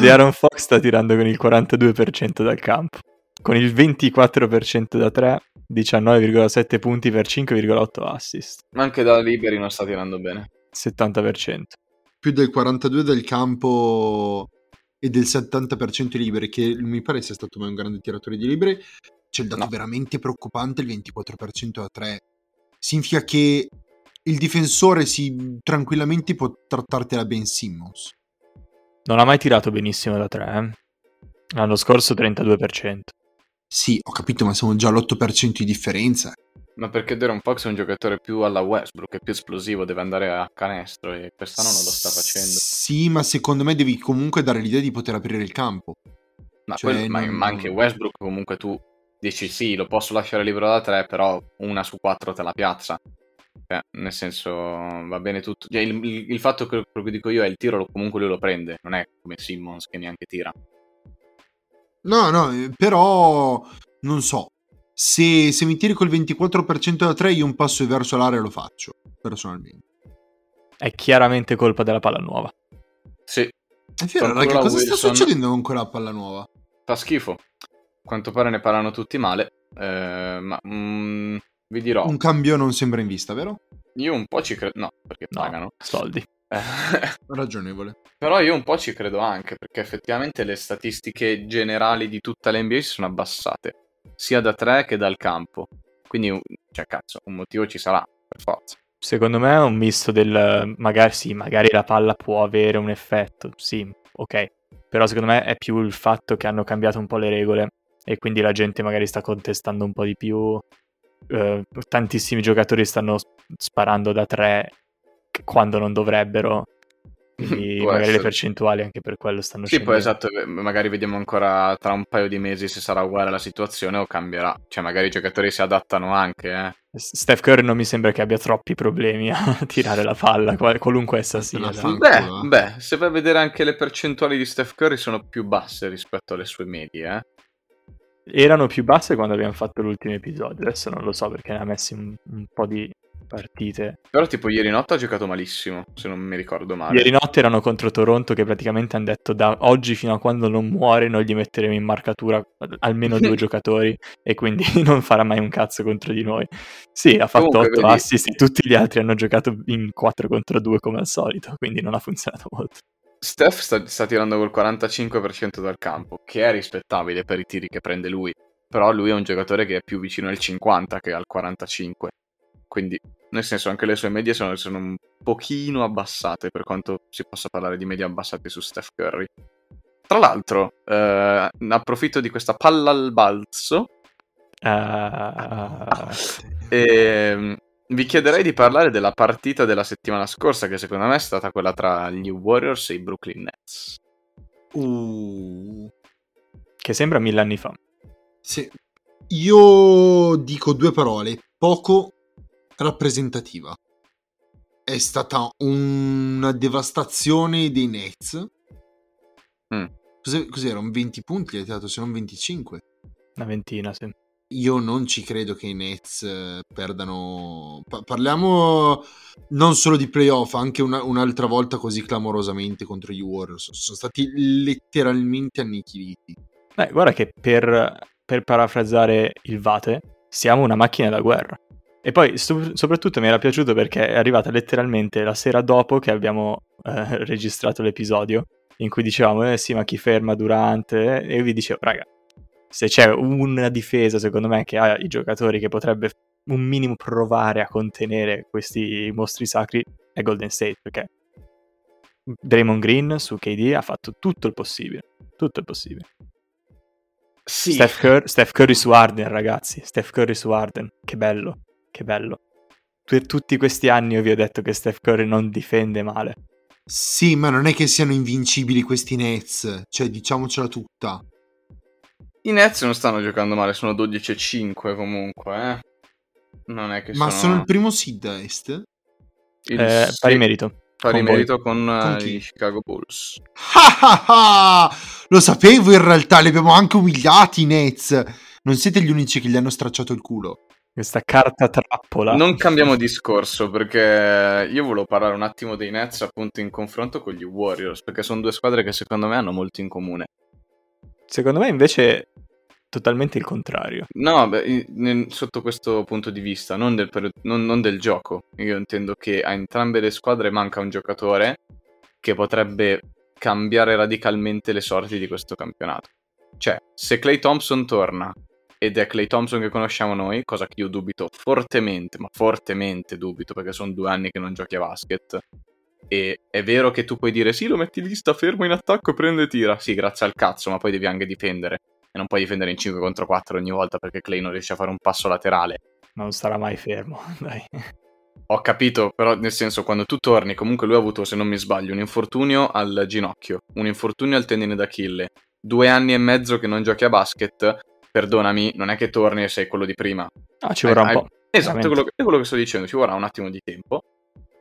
[SPEAKER 4] De Aaron Fox sta tirando con il 42% dal campo, con il 24% da 3, 19,7 punti per 5,8 assist,
[SPEAKER 2] ma anche da liberi non sta tirando bene.
[SPEAKER 4] 70%.
[SPEAKER 3] Più del 42 del campo e del 70% liberi, che mi pare sia stato mai un grande tiratore di liberi. C'è il dato
[SPEAKER 2] No.
[SPEAKER 3] veramente preoccupante, il 24% da 3. Significa che il difensore si tranquillamente può trattarti la Ben Simmons.
[SPEAKER 4] Non ha mai tirato benissimo da 3, eh? L'anno scorso 32%.
[SPEAKER 3] Sì, ho capito, ma siamo già all'8% di differenza.
[SPEAKER 2] Ma perché Deron Fox è un giocatore più alla Westbrook, è più esplosivo, deve andare a canestro e quest'anno non lo sta facendo.
[SPEAKER 3] Sì, ma secondo me devi comunque dare l'idea di poter aprire il campo.
[SPEAKER 2] Ma,
[SPEAKER 3] Cioè,
[SPEAKER 2] quello- ma-
[SPEAKER 3] non-
[SPEAKER 2] ma anche Westbrook comunque tu dici sì, lo posso lasciare libero da tre, però una su quattro te la piazza. Cioè, nel senso, va bene tutto. Cioè, il, il- il fatto che quello che dico io è il tiro, comunque lui lo prende, non è come Simmons che neanche tira.
[SPEAKER 3] No, no, eh, però non so. Se, se mi tiri col 24% da 3, io un passo verso l'area lo faccio, personalmente.
[SPEAKER 4] È chiaramente colpa della palla nuova.
[SPEAKER 2] Sì,
[SPEAKER 3] È vero, raga, cosa sta
[SPEAKER 2] Wilson.
[SPEAKER 3] succedendo con quella palla nuova?
[SPEAKER 2] fa schifo. A quanto pare ne parlano tutti male, eh, ma mm, vi dirò,
[SPEAKER 3] Un cambio non sembra in vista, vero?
[SPEAKER 2] io un po' ci credo, no, perché
[SPEAKER 4] No,
[SPEAKER 2] pagano.
[SPEAKER 4] soldi.
[SPEAKER 2] Eh, (laughs)
[SPEAKER 3] Ragionevole.
[SPEAKER 2] Però io un po' ci credo anche, perché effettivamente le statistiche generali di tutta l'NBA si sono abbassate, sia da tre che dal campo. Quindi, cioè, cazzo, un motivo ci sarà, per forza.
[SPEAKER 4] Secondo me è un misto del magari sì, magari la palla può avere un effetto, sì, ok. Però secondo me è più il fatto che hanno cambiato un po' le regole e quindi la gente magari sta contestando un po' di più. eh, tantissimi giocatori stanno sparando da tre quando non dovrebbero. Quindi (laughs) magari le
[SPEAKER 2] essere.
[SPEAKER 4] percentuali anche per quello stanno
[SPEAKER 2] Sì, poi
[SPEAKER 4] scendendo.
[SPEAKER 2] esatto, eh, magari vediamo ancora tra un paio di mesi se sarà uguale la situazione o cambierà. Cioè, magari i giocatori si adattano anche, eh.
[SPEAKER 4] Steph Curry non mi sembra che abbia troppi problemi a (laughs) tirare la palla, qual- qualunque essa sia.
[SPEAKER 2] Beh,
[SPEAKER 3] eh.
[SPEAKER 2] beh, se vai a vedere anche le percentuali di Steph Curry sono più basse rispetto alle sue medie, eh.
[SPEAKER 4] Erano più basse quando abbiamo fatto l'ultimo episodio, adesso non lo so perché ne ha messi un, un po' di partite.
[SPEAKER 2] Però tipo ieri notte ha giocato malissimo, se non mi ricordo male.
[SPEAKER 4] Ieri notte erano contro Toronto che praticamente hanno detto da oggi fino a quando non muore noi gli metteremo in marcatura almeno due (laughs) giocatori e quindi (laughs) non farà mai un cazzo contro di noi. Sì, ha fatto
[SPEAKER 2] Comunque,
[SPEAKER 4] 8
[SPEAKER 2] vedi-
[SPEAKER 4] assist e tutti gli altri hanno giocato in 4 contro 2 come al solito, quindi non ha funzionato molto.
[SPEAKER 2] Steph sta, sta tirando col 45% dal campo, che è rispettabile per i tiri che prende lui. Però lui è un giocatore che è più vicino al 50 che al 45. Quindi, nel senso, anche le sue medie sono, sono un pochino abbassate, per quanto si possa parlare di medie abbassate su Steph Curry. Tra l'altro, eh, approfitto di questa palla al balzo
[SPEAKER 4] Ah,
[SPEAKER 2] e vi chiederei di parlare della partita della settimana scorsa, che secondo me è stata quella tra gli Warriors e i Brooklyn Nets.
[SPEAKER 3] Uh,
[SPEAKER 4] che sembra mille anni fa.
[SPEAKER 3] sì. Io dico due parole. Poco rappresentativa. È stata una devastazione dei Nets.
[SPEAKER 2] Mm.
[SPEAKER 3] Cos'erano? 20 punti? Hai dato se non 25.
[SPEAKER 4] Una ventina, sì.
[SPEAKER 3] Io non ci credo che i Nets eh, perdano. Pa- parliamo non solo di playoff, anche una- un'altra volta così clamorosamente contro gli Warriors. Sono stati letteralmente annichiliti.
[SPEAKER 4] Beh, guarda che per, per parafrasare il Vate, siamo una macchina da guerra. E poi so- soprattutto mi era piaciuto perché è arrivata letteralmente la sera dopo che abbiamo eh, (laughs) registrato l'episodio, in cui dicevamo, eh sì, ma chi ferma Durante? E io vi dicevo, raga, se c'è una difesa, secondo me, che ha i giocatori che potrebbe un minimo provare a contenere questi mostri sacri, è Golden State, perché Draymond Green su KD ha fatto tutto il possibile, tutto il possibile.
[SPEAKER 2] Sì,
[SPEAKER 4] Steph, Cur- Steph Curry su Arden, ragazzi. Steph Curry su Arden. Che bello, che bello. Per tutti questi anni io vi ho detto che Steph Curry non difende male.
[SPEAKER 3] Sì, ma non è che siano invincibili questi Nets. Cioè, diciamocela tutta.
[SPEAKER 2] I Nets non stanno giocando male, sono 12-5 comunque, eh. Non è che
[SPEAKER 3] Ma
[SPEAKER 2] sono...
[SPEAKER 3] sono il primo seed a est?
[SPEAKER 2] il-
[SPEAKER 4] Eh, pari merito.
[SPEAKER 2] pari
[SPEAKER 4] con voi.
[SPEAKER 2] merito con, eh,
[SPEAKER 3] Con chi?
[SPEAKER 2] i Chicago Bulls.
[SPEAKER 3] Ah, ah, ah! Lo sapevo in realtà, li abbiamo anche umiliati i Nets. Non siete gli unici che gli hanno stracciato il culo.
[SPEAKER 4] Questa carta trappola.
[SPEAKER 2] Non cambiamo discorso perché io volevo parlare un attimo dei Nets appunto in confronto con gli Warriors perché sono due squadre che secondo me hanno molto in comune.
[SPEAKER 4] Secondo me invece totalmente il contrario.
[SPEAKER 2] No, beh, sotto questo punto di vista, non del, per- non- non del gioco. Io intendo che a entrambe le squadre manca un giocatore che potrebbe cambiare radicalmente le sorti di questo campionato. Cioè, se Clay Thompson torna ed è Clay Thompson che conosciamo noi, cosa che io dubito fortemente, ma fortemente dubito perché sono due anni che non giochi a basket, E è vero che tu puoi dire sì, lo metti lì, sta fermo in attacco e prende tira. Sì, grazie al cazzo, ma poi devi anche difendere. E non puoi difendere in 5 contro 4 ogni volta perché Clay non riesce a fare un passo laterale.
[SPEAKER 4] Non starà mai fermo, (laughs) dai.
[SPEAKER 2] Ho capito, però nel senso quando tu torni, comunque lui ha avuto, se non mi sbaglio, un infortunio al ginocchio, un infortunio al tendine d'Achille, due anni e mezzo che non giochi a basket, perdonami, non è che torni e sei quello di prima.
[SPEAKER 4] Ah, ci vorrà
[SPEAKER 2] Hai-
[SPEAKER 4] un
[SPEAKER 2] hai-
[SPEAKER 4] po'.
[SPEAKER 2] Esatto, è
[SPEAKER 4] veramente.
[SPEAKER 2] quello, che, è quello che sto dicendo, ci vorrà un attimo di tempo.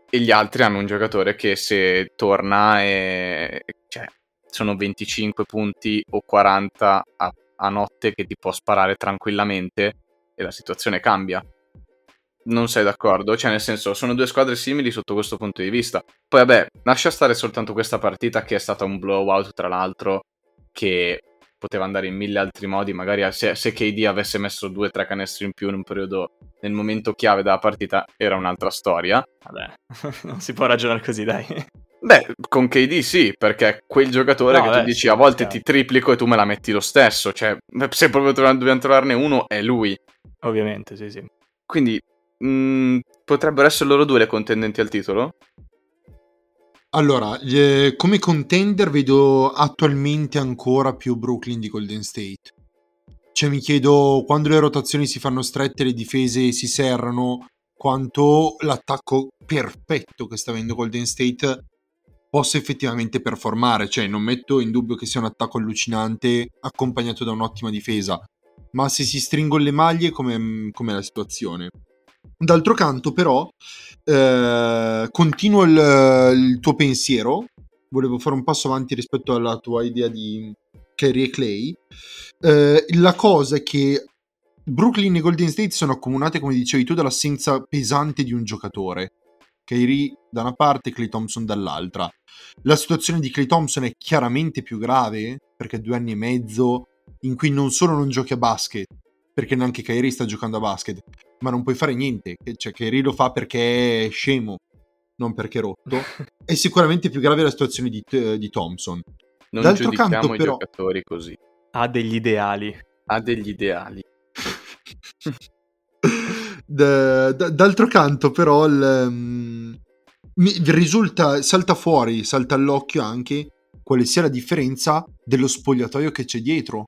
[SPEAKER 2] E gli altri hanno un giocatore che se torna e... cioè, sono 25 punti o 40 a, a notte che ti può sparare tranquillamente e la situazione cambia. Non sei d'accordo? Cioè, nel senso, sono due squadre simili sotto questo punto di vista. Poi, vabbè, lascia stare soltanto questa partita che è stata un blowout, tra l'altro, che poteva andare in mille altri modi. Magari se, se KD avesse messo due o tre canestri in più in un periodo, nel momento chiave della partita, era un'altra storia.
[SPEAKER 4] Vabbè, (laughs) non si può ragionare così, dai.
[SPEAKER 2] Beh, con KD sì, perché è quel giocatore
[SPEAKER 4] No,
[SPEAKER 2] che tu
[SPEAKER 4] beh,
[SPEAKER 2] dici
[SPEAKER 4] sì,
[SPEAKER 2] a volte
[SPEAKER 4] chiaro.
[SPEAKER 2] ti triplico e tu me la metti lo stesso. Cioè, (laughs) se proprio tro- dobbiamo trovarne uno, è lui.
[SPEAKER 4] Ovviamente, sì, sì.
[SPEAKER 2] Quindi mh, potrebbero essere loro due le contendenti al titolo?
[SPEAKER 3] Allora, eh, come contender vedo attualmente ancora più Brooklyn di Golden State. Cioè mi chiedo quando le rotazioni si fanno strette, le difese si serrano, quanto l'attacco perfetto che sta avendo Golden State possa effettivamente performare. Cioè non metto in dubbio che sia un attacco allucinante accompagnato da un'ottima difesa, ma se si stringono le maglie come com'è la situazione? D'altro canto, però, eh, continuo il, il tuo pensiero. Volevo fare un passo avanti rispetto alla tua idea di Kyrie e Clay. Eh, la cosa è che Brooklyn e Golden State sono accomunate, come dicevi tu, dall'assenza pesante di un giocatore. Kyrie da una parte, Clay Thompson dall'altra. La situazione di Clay Thompson è chiaramente più grave perché due anni e mezzo in cui non solo non giochi a basket, perché neanche Kyrie sta giocando a basket, ma non puoi fare niente. Cioè, Kyrie lo fa perché è scemo, non perché è rotto. (laughs) è sicuramente più grave la situazione di, di Thompson.
[SPEAKER 2] Non
[SPEAKER 3] D'altro canto,
[SPEAKER 2] i
[SPEAKER 3] però-
[SPEAKER 2] giocatori così.
[SPEAKER 4] Ha degli ideali.
[SPEAKER 2] Ha degli ideali. (laughs)
[SPEAKER 3] D- d- d'altro canto, però, il, mm, mi risulta, salta fuori, salta all'occhio anche quale sia la differenza dello spogliatoio che c'è dietro.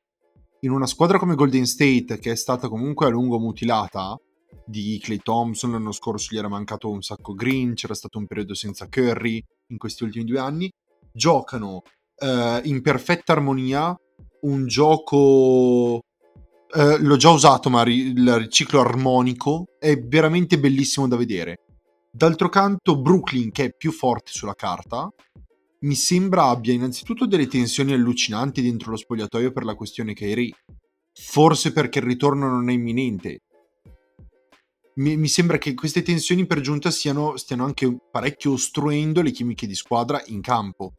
[SPEAKER 3] In una squadra come Golden State, che è stata comunque a lungo mutilata, di Clay Thompson, l'anno scorso gli era mancato un sacco Green, c'era stato un periodo senza Curry in questi ultimi due anni, giocano eh, in perfetta armonia un gioco eh, l'ho già usato, ma il riciclo armonico è veramente bellissimo da vedere. D'altro canto, Brooklyn, che è più forte sulla carta, mi sembra abbia innanzitutto delle tensioni allucinanti dentro lo spogliatoio per la questione Kyrie. Forse perché il ritorno non è imminente. Mi, mi sembra che queste tensioni per giunta siano, stiano anche parecchio ostruendo le chimiche di squadra in campo.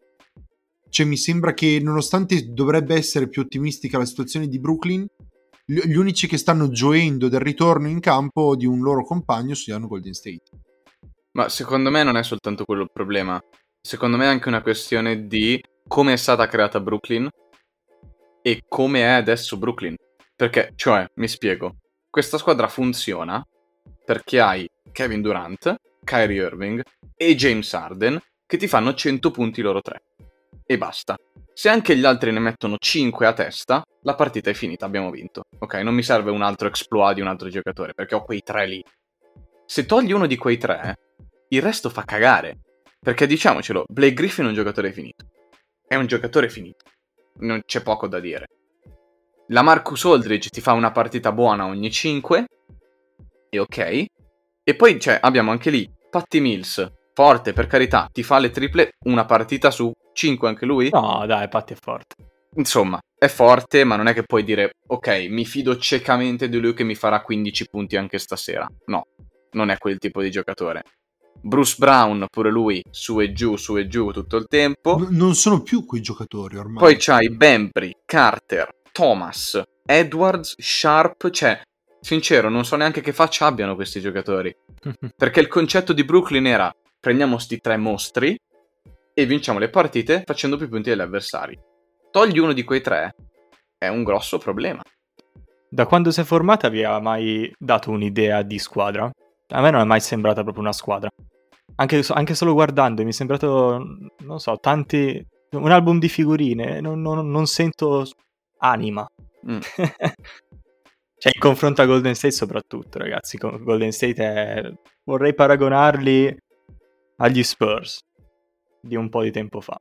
[SPEAKER 3] Cioè, mi sembra che nonostante dovrebbe essere più ottimistica la situazione di Brooklyn, gli unici che stanno gioendo del ritorno in campo di un loro compagno siano Golden State.
[SPEAKER 2] Ma secondo me non è soltanto quello il problema. Secondo me è anche una questione di come è stata creata Brooklyn e come è adesso Brooklyn. Perché, cioè, mi spiego, questa squadra funziona perché hai Kevin Durant, Kyrie Irving e James Harden che ti fanno 100 punti loro tre. E basta. Se anche gli altri ne mettono 5 a testa, la partita è finita, abbiamo vinto. Ok, non mi serve un altro exploit di un altro giocatore perché ho quei tre lì. Se togli uno di quei tre, il resto fa cagare. Perché diciamocelo, Blake Griffin è un giocatore finito. È un giocatore finito. Non c'è poco da dire. La Marcus Aldridge ti fa una partita buona ogni 5. E ok. E poi cioè, abbiamo anche lì Patty Mills. Forte, per carità, ti fa le triple una partita su 5 anche lui.
[SPEAKER 4] No, dai, Patti è forte.
[SPEAKER 2] Insomma, è forte, ma non è che puoi dire, ok, mi fido ciecamente di lui che mi farà 15 punti anche stasera. No, non è quel tipo di giocatore. Bruce Brown, pure lui, su e giù, su e giù tutto il tempo.
[SPEAKER 3] N- non sono più quei giocatori ormai.
[SPEAKER 2] Poi c'hai Bembry, Carter, Thomas, Edwards, Sharp, cioè, sincero, non so neanche che faccia abbiano questi giocatori. (laughs) Perché il concetto di Brooklyn era, prendiamo sti tre mostri e vinciamo le partite facendo più punti degli avversari. Togli uno di quei tre, è un grosso problema.
[SPEAKER 4] Da quando si è formata vi ha mai dato un'idea di squadra? A me non è mai sembrata proprio una squadra. anche, anche solo guardando mi è sembrato, non so, tanti... Un album di figurine, non, non- non sento anima.
[SPEAKER 2] Mm. (laughs)
[SPEAKER 4] cioè, in confronto a Golden State soprattutto, ragazzi. Golden State è... Vorrei paragonarli agli Spurs di un po' di tempo fa.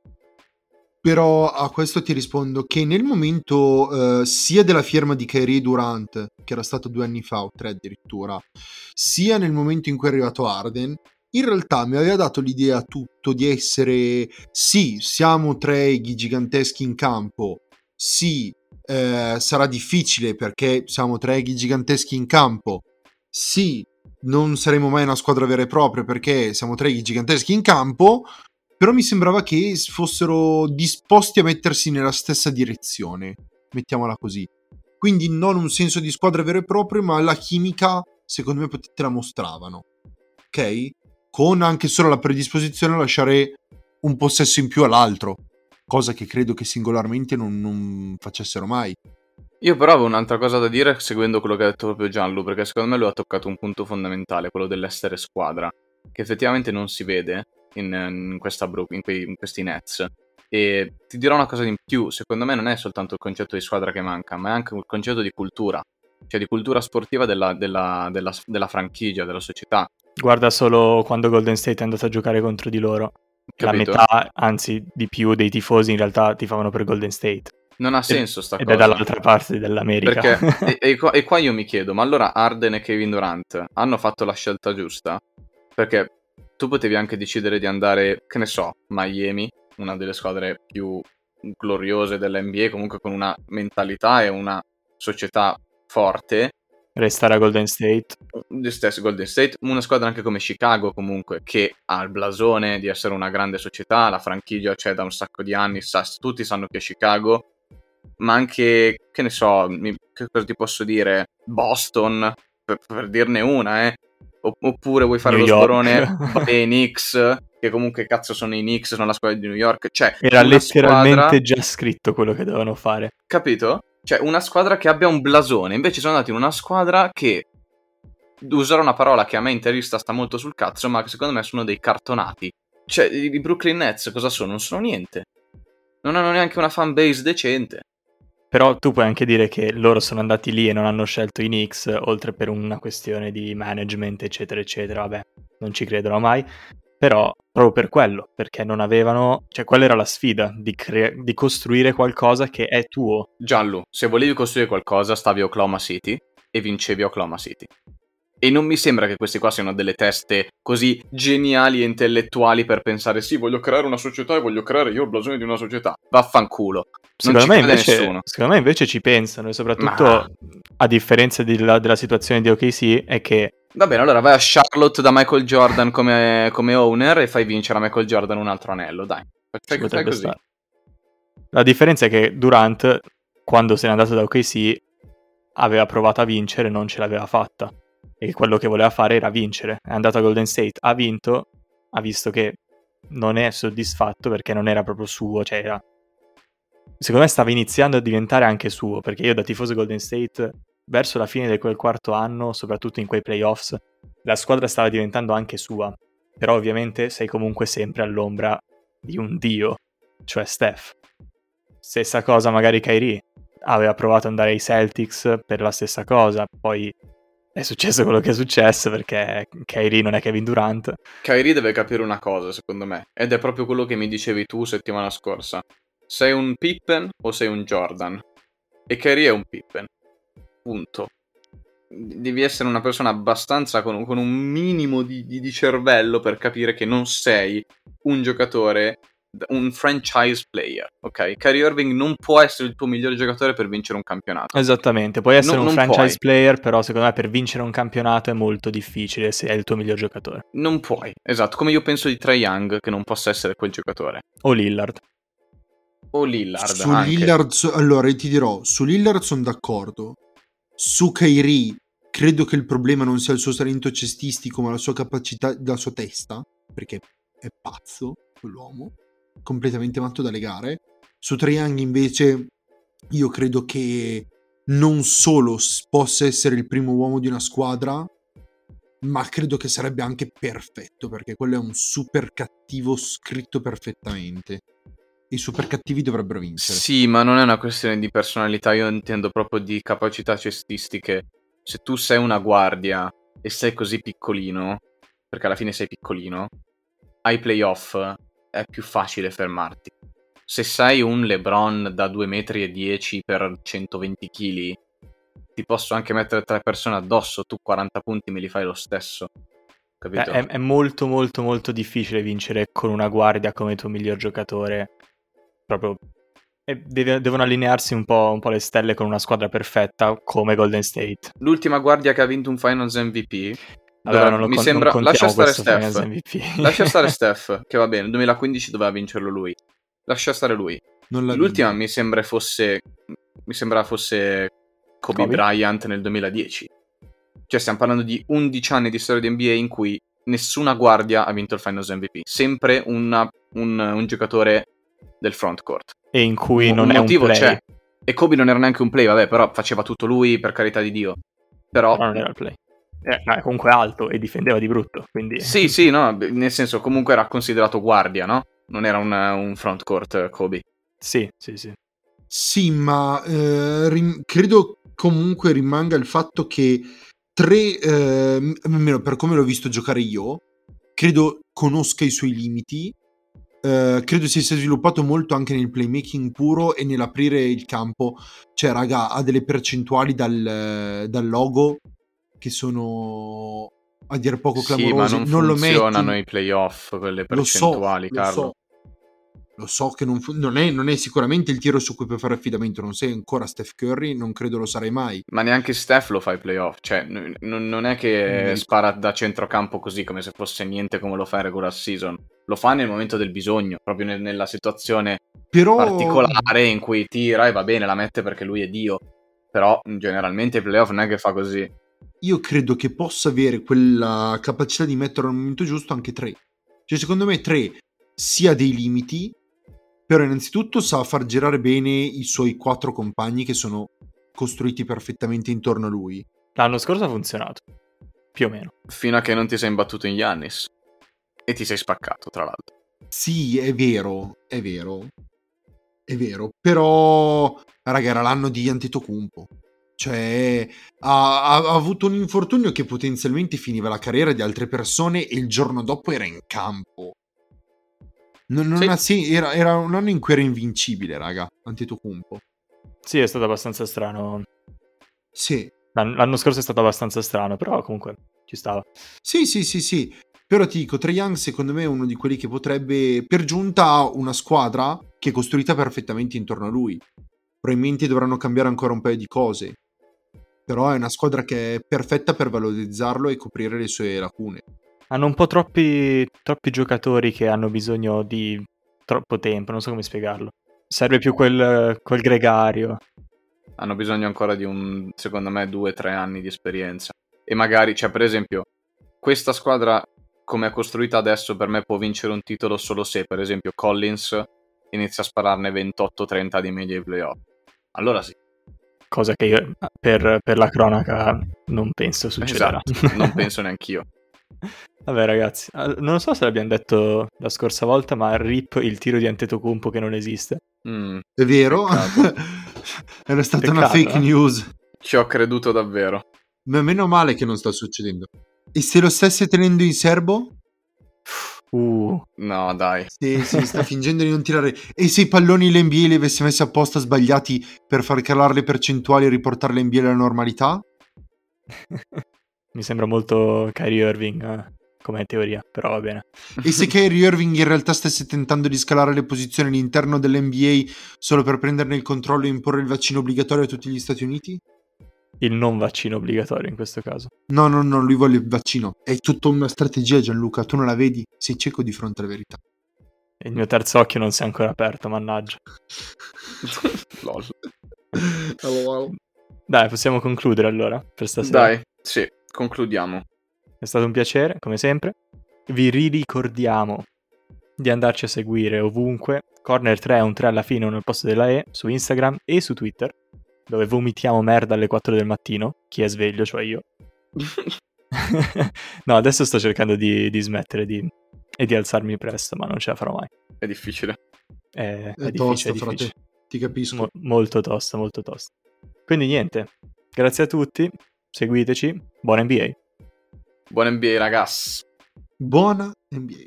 [SPEAKER 3] Però a questo ti rispondo che nel momento eh, sia della firma di Kyrie Durant, che era stato due anni fa o tre addirittura, sia nel momento in cui è arrivato Arden, in realtà mi aveva dato l'idea tutto di essere sì, siamo tre eghi giganteschi in campo, sì, eh, sarà difficile perché siamo tre eghi giganteschi in campo, sì, non saremo mai una squadra vera e propria perché siamo tre eghi giganteschi in campo, però mi sembrava che fossero disposti a mettersi nella stessa direzione, mettiamola così. Quindi non un senso di squadra vero e proprio, ma la chimica, secondo me, te la mostravano. Ok? Con anche solo la predisposizione a lasciare un possesso in più all'altro, cosa che credo che singolarmente non, non facessero mai.
[SPEAKER 2] Io però avevo un'altra cosa da dire seguendo quello che ha detto proprio Gianlu, perché secondo me lui ha toccato un punto fondamentale, quello dell'essere squadra, che effettivamente non si vede in, in questa Brook, in, quei- in questi Nets. E ti dirò una cosa di più, secondo me non è soltanto il concetto di squadra che manca, ma è anche un concetto di cultura, cioè di cultura sportiva della, della- della- della franchigia, della società.
[SPEAKER 4] Guarda solo quando Golden State è andato a giocare contro di loro.
[SPEAKER 2] Capito?
[SPEAKER 4] La metà, anzi di più, dei tifosi in realtà tifavano per Golden State.
[SPEAKER 2] Non ha senso sta
[SPEAKER 4] Ed
[SPEAKER 2] cosa.
[SPEAKER 4] è dall'altra parte dell'America.
[SPEAKER 2] Perché, (laughs) e, e qua, e qua io mi chiedo, ma allora Arden e Kevin Durant hanno fatto la scelta giusta? Perché tu potevi anche decidere di andare, che ne so, Miami, una delle squadre più gloriose dell'NBA, comunque con una mentalità e una società forte,
[SPEAKER 4] Restare a Golden State.
[SPEAKER 2] gli stessi Golden State, una squadra anche come Chicago comunque che ha il blasone di essere una grande società, la franchigia c'è da un sacco di anni, sa- tutti sanno che è Chicago, ma anche, che ne so, mi- che cosa ti posso dire, Boston, per, per dirne una, eh. Opp- Oppure vuoi fare
[SPEAKER 4] New
[SPEAKER 2] lo
[SPEAKER 4] York.
[SPEAKER 2] sborone (laughs) vabbè, i Knicks, che comunque cazzo sono i Knicks, sono la squadra di New York, cioè
[SPEAKER 4] Era letteralmente
[SPEAKER 2] squadra-
[SPEAKER 4] già scritto quello che dovevano fare.
[SPEAKER 2] Capito? Cioè, una squadra che abbia un blasone. Invece sono andati in una squadra che. Userò una parola che a me interista sta molto sul cazzo, ma che secondo me sono dei cartonati. Cioè, i Brooklyn Nets cosa sono? Non sono niente. Non hanno neanche una fan base decente.
[SPEAKER 4] Però tu puoi anche dire che loro sono andati lì e non hanno scelto i Knicks, oltre per una questione di management, eccetera, eccetera. Vabbè, non ci credono mai. Però proprio per quello, perché non avevano... Cioè, quella era la sfida, di, cre- di costruire qualcosa che è tuo.
[SPEAKER 2] Gianlu, se volevi costruire qualcosa, stavi a Oklahoma City e vincevi Oklahoma City. E non mi sembra che questi qua siano delle teste così geniali e intellettuali per pensare sì, voglio creare una società e voglio creare io il blasone di una società. Vaffanculo. Non
[SPEAKER 4] Secondo me, invece, secondo me invece ci pensano e soprattutto,
[SPEAKER 2] Ma-
[SPEAKER 4] a differenza della, della situazione di OKC, è che
[SPEAKER 2] Va bene, allora vai a Charlotte da Michael Jordan come, come owner e fai vincere a Michael Jordan un altro anello, dai. Fai, fai così.
[SPEAKER 4] stare. La differenza è che Durant, quando se n'è andato da OKC, aveva provato a vincere e non ce l'aveva fatta. E quello che voleva fare era vincere. È andato a Golden State, ha vinto, ha visto che non è soddisfatto perché non era proprio suo, cioè era... Secondo me stava iniziando a diventare anche suo, perché io da tifoso Golden State, verso la fine di quel quarto anno, soprattutto in quei playoffs, la squadra stava diventando anche sua. Però ovviamente sei comunque sempre all'ombra di un dio, cioè Steph. Stessa cosa magari Kyrie. Aveva provato ad andare ai Celtics per la stessa cosa, poi è successo quello che è successo perché Kyrie non è Kevin Durant.
[SPEAKER 2] Kyrie deve capire una cosa, secondo me, ed è proprio quello che mi dicevi tu settimana scorsa. Sei un Pippen o sei un Jordan? E Kyrie è un Pippen. Punto. Devi essere una persona abbastanza con, con un minimo di, di- di cervello per capire che non sei un giocatore, un franchise player, ok? Kyrie Irving non può essere il tuo migliore giocatore per vincere un campionato.
[SPEAKER 4] Esattamente, puoi essere
[SPEAKER 2] Non-
[SPEAKER 4] un
[SPEAKER 2] non
[SPEAKER 4] franchise
[SPEAKER 2] puoi.
[SPEAKER 4] player, però secondo me per vincere un campionato è molto difficile se è il tuo miglior giocatore.
[SPEAKER 2] Non puoi, esatto, come io penso di Trae Young che non possa essere quel giocatore.
[SPEAKER 4] O Lillard.
[SPEAKER 2] O Lillard
[SPEAKER 3] Su
[SPEAKER 2] anche.
[SPEAKER 3] Lillard, so- allora io ti dirò, su Lillard sono d'accordo. Su Kyrie credo che il problema non sia il suo talento cestistico, ma la sua capacità, la sua testa, perché è pazzo quell'uomo, completamente matto dalle gare. Su Young invece io credo che non solo possa essere il primo uomo di una squadra, ma credo che sarebbe anche perfetto perché quello è un super cattivo scritto perfettamente. I super cattivi dovrebbero vincere.
[SPEAKER 2] Sì, ma non è una questione di personalità, io intendo proprio di capacità cestistiche. Se tu sei una guardia e sei così piccolino, perché alla fine sei piccolino, ai playoff è più facile fermarti. Se sei un LeBron da 2,10 metri per 120 kg, ti posso anche mettere tre persone addosso, tu 40 punti me li fai lo stesso. Capito?
[SPEAKER 4] È, è molto molto molto difficile vincere con una guardia come tuo miglior giocatore. Proprio e deve- devono allinearsi un po', un po' le stelle con una squadra perfetta come Golden State.
[SPEAKER 2] L'ultima guardia che ha vinto un Finals MVP.
[SPEAKER 4] Allora, non lo
[SPEAKER 2] mi
[SPEAKER 4] con-
[SPEAKER 2] sembra.
[SPEAKER 4] non
[SPEAKER 2] Lascia stare Steph. (laughs) Lascia stare (laughs) Steph, che va bene. Nel 2015 doveva vincerlo lui. Lascia stare lui. L'ultima
[SPEAKER 3] vinto.
[SPEAKER 2] mi sembra fosse. Mi sembra fosse Kobe,
[SPEAKER 4] Kobe?
[SPEAKER 2] Bryant nel 2010. Cioè, stiamo parlando di 11 anni di storia di NBA in cui nessuna guardia ha vinto il Finals MVP. Sempre una- un, un giocatore del frontcourt.
[SPEAKER 4] e in cui
[SPEAKER 2] Un
[SPEAKER 4] non è un
[SPEAKER 2] motivo
[SPEAKER 4] play.
[SPEAKER 2] c'è. E Kobe non era neanche un play, vabbè, però faceva tutto lui, per carità di Dio. Però,
[SPEAKER 4] Però non era il play. Eh, ma è comunque alto e difendeva di brutto, quindi...
[SPEAKER 2] sì, sì, no, nel senso, comunque era considerato guardia, no? Non era un, un frontcourt eh, Kobe.
[SPEAKER 4] Sì, sì, sì.
[SPEAKER 3] Sì, ma eh, rim- credo comunque rimanga il fatto che tre, eh, almeno per come l'ho visto giocare io, credo conosca i suoi limiti. eh, credo si sia sviluppato molto anche nel playmaking puro e nell'aprire il campo. Cioè, raga, ha delle percentuali dal, dal logo che sono a dir poco
[SPEAKER 2] Sì, ma non,
[SPEAKER 3] lo
[SPEAKER 2] funzionano
[SPEAKER 3] metti.
[SPEAKER 2] i playoff, quelle
[SPEAKER 3] Lo so,
[SPEAKER 2] percentuali,
[SPEAKER 3] lo
[SPEAKER 2] Carlo.
[SPEAKER 3] so. Lo so che non, fu- non è, non è sicuramente il tiro su cui puoi fare affidamento. Non sei ancora Steph Curry, non credo lo sarai mai.
[SPEAKER 2] Ma neanche Steph lo fa ai playoff. Cioè, n- non è che
[SPEAKER 3] Mm.
[SPEAKER 2] spara da centrocampo così come se fosse niente come lo fa in regular season. Lo fa nel momento del bisogno, proprio nel- nella situazione
[SPEAKER 3] Però
[SPEAKER 2] particolare in cui tira e va bene, la mette perché lui è Dio. Però generalmente ai playoff non è che fa così.
[SPEAKER 3] Io credo che possa avere quella capacità di mettere al momento giusto anche tre. Cioè, secondo me, tre si ha dei limiti, però innanzitutto sa far girare bene i suoi quattro compagni che sono costruiti perfettamente intorno a lui.
[SPEAKER 4] L'anno scorso ha funzionato, più o meno.
[SPEAKER 2] Fino a che non ti sei imbattuto in Giannis. E ti sei spaccato, tra l'altro.
[SPEAKER 3] Sì, è vero, è vero. È vero, però raga, era l'anno di Antetokounmpo. Cioè, ha, ha- avuto un infortunio che potenzialmente finiva la carriera di altre persone e il giorno dopo era in campo. Non, non
[SPEAKER 2] Sì.
[SPEAKER 3] ha sen- era, era un anno in cui era invincibile, raga, Antetokounmpo.
[SPEAKER 4] Sì, è stato abbastanza strano.
[SPEAKER 3] Sì,
[SPEAKER 4] L'an- L'anno scorso è stato abbastanza strano, però comunque ci stava.
[SPEAKER 3] Sì, sì, sì, sì. Però ti dico, Trae Young secondo me è uno di quelli che potrebbe, per giunta ha una squadra che è costruita perfettamente intorno a lui. Probabilmente dovranno cambiare ancora un paio di cose. Però è una squadra che è perfetta per valorizzarlo e coprire le sue lacune.
[SPEAKER 4] Hanno un po' troppi, troppi giocatori che hanno bisogno di troppo tempo, non so come spiegarlo. Serve più quel, quel gregario.
[SPEAKER 2] Hanno bisogno ancora di un, secondo me, due o tre anni di esperienza. E magari, cioè, per esempio, questa squadra, come è costruita adesso, per me può vincere un titolo solo se, per esempio, Collins inizia a spararne 28-30 di media ai playoff. Allora sì,
[SPEAKER 4] Cosa che io, per, per la cronaca, non penso succederà.
[SPEAKER 2] esatto, non (laughs) penso neanch'io.
[SPEAKER 4] Vabbè ragazzi, eh, non so se l'abbiamo detto la scorsa volta, ma RIP il tiro di Antetokounmpo che non esiste.
[SPEAKER 2] Mm,
[SPEAKER 3] È vero? (laughs) Era stata una
[SPEAKER 4] Peccato,
[SPEAKER 3] fake
[SPEAKER 4] eh.
[SPEAKER 3] news.
[SPEAKER 2] ci ho creduto davvero.
[SPEAKER 3] Ma meno male che non sta succedendo. E se lo stesse tenendo in serbo?
[SPEAKER 4] Uh,
[SPEAKER 2] No, dai.
[SPEAKER 3] Sì, sì, sta fingendo di non tirare. E se i palloni l'NBA li avesse messi apposta sbagliati per far calare le percentuali e riportare l'NBA alla normalità? (laughs)
[SPEAKER 4] mi sembra molto Kyrie Irving eh, come teoria, però va bene.
[SPEAKER 3] E se (laughs) Kyrie Irving in realtà stesse tentando di scalare le posizioni all'interno dell'NBA solo per prenderne il controllo e imporre il vaccino obbligatorio a tutti gli Stati Uniti?
[SPEAKER 4] Il non vaccino obbligatorio in questo caso.
[SPEAKER 3] No, no, no, lui vuole il vaccino. È tutta una strategia, Gianluca. Tu non la vedi? Sei cieco di fronte alla verità.
[SPEAKER 4] E il mio terzo occhio non si è ancora aperto, mannaggia. (laughs)
[SPEAKER 2] Lol.
[SPEAKER 4] Dai, possiamo concludere allora per stasera.
[SPEAKER 2] Dai, sì, concludiamo.
[SPEAKER 4] È stato un piacere, come sempre. Vi ricordiamo di andarci a seguire ovunque. Corner 3 è un 3 alla fine, uno al posto della E, su Instagram e su Twitter, dove vomitiamo merda alle 4 del mattino. Chi è sveglio, cioè io. (laughs) no, adesso sto cercando di, di smettere di, e di alzarmi presto, ma non ce la farò mai.
[SPEAKER 2] È difficile.
[SPEAKER 4] È, è
[SPEAKER 3] È
[SPEAKER 4] difficile,
[SPEAKER 3] tosta,
[SPEAKER 4] è difficile.
[SPEAKER 3] frate. Ti capisco.
[SPEAKER 4] Mo- molto tosta, molto tosta. Quindi niente, grazie a tutti, seguiteci, buona NBA.
[SPEAKER 2] Buon NBA, ragazzi.
[SPEAKER 3] Buona NBA.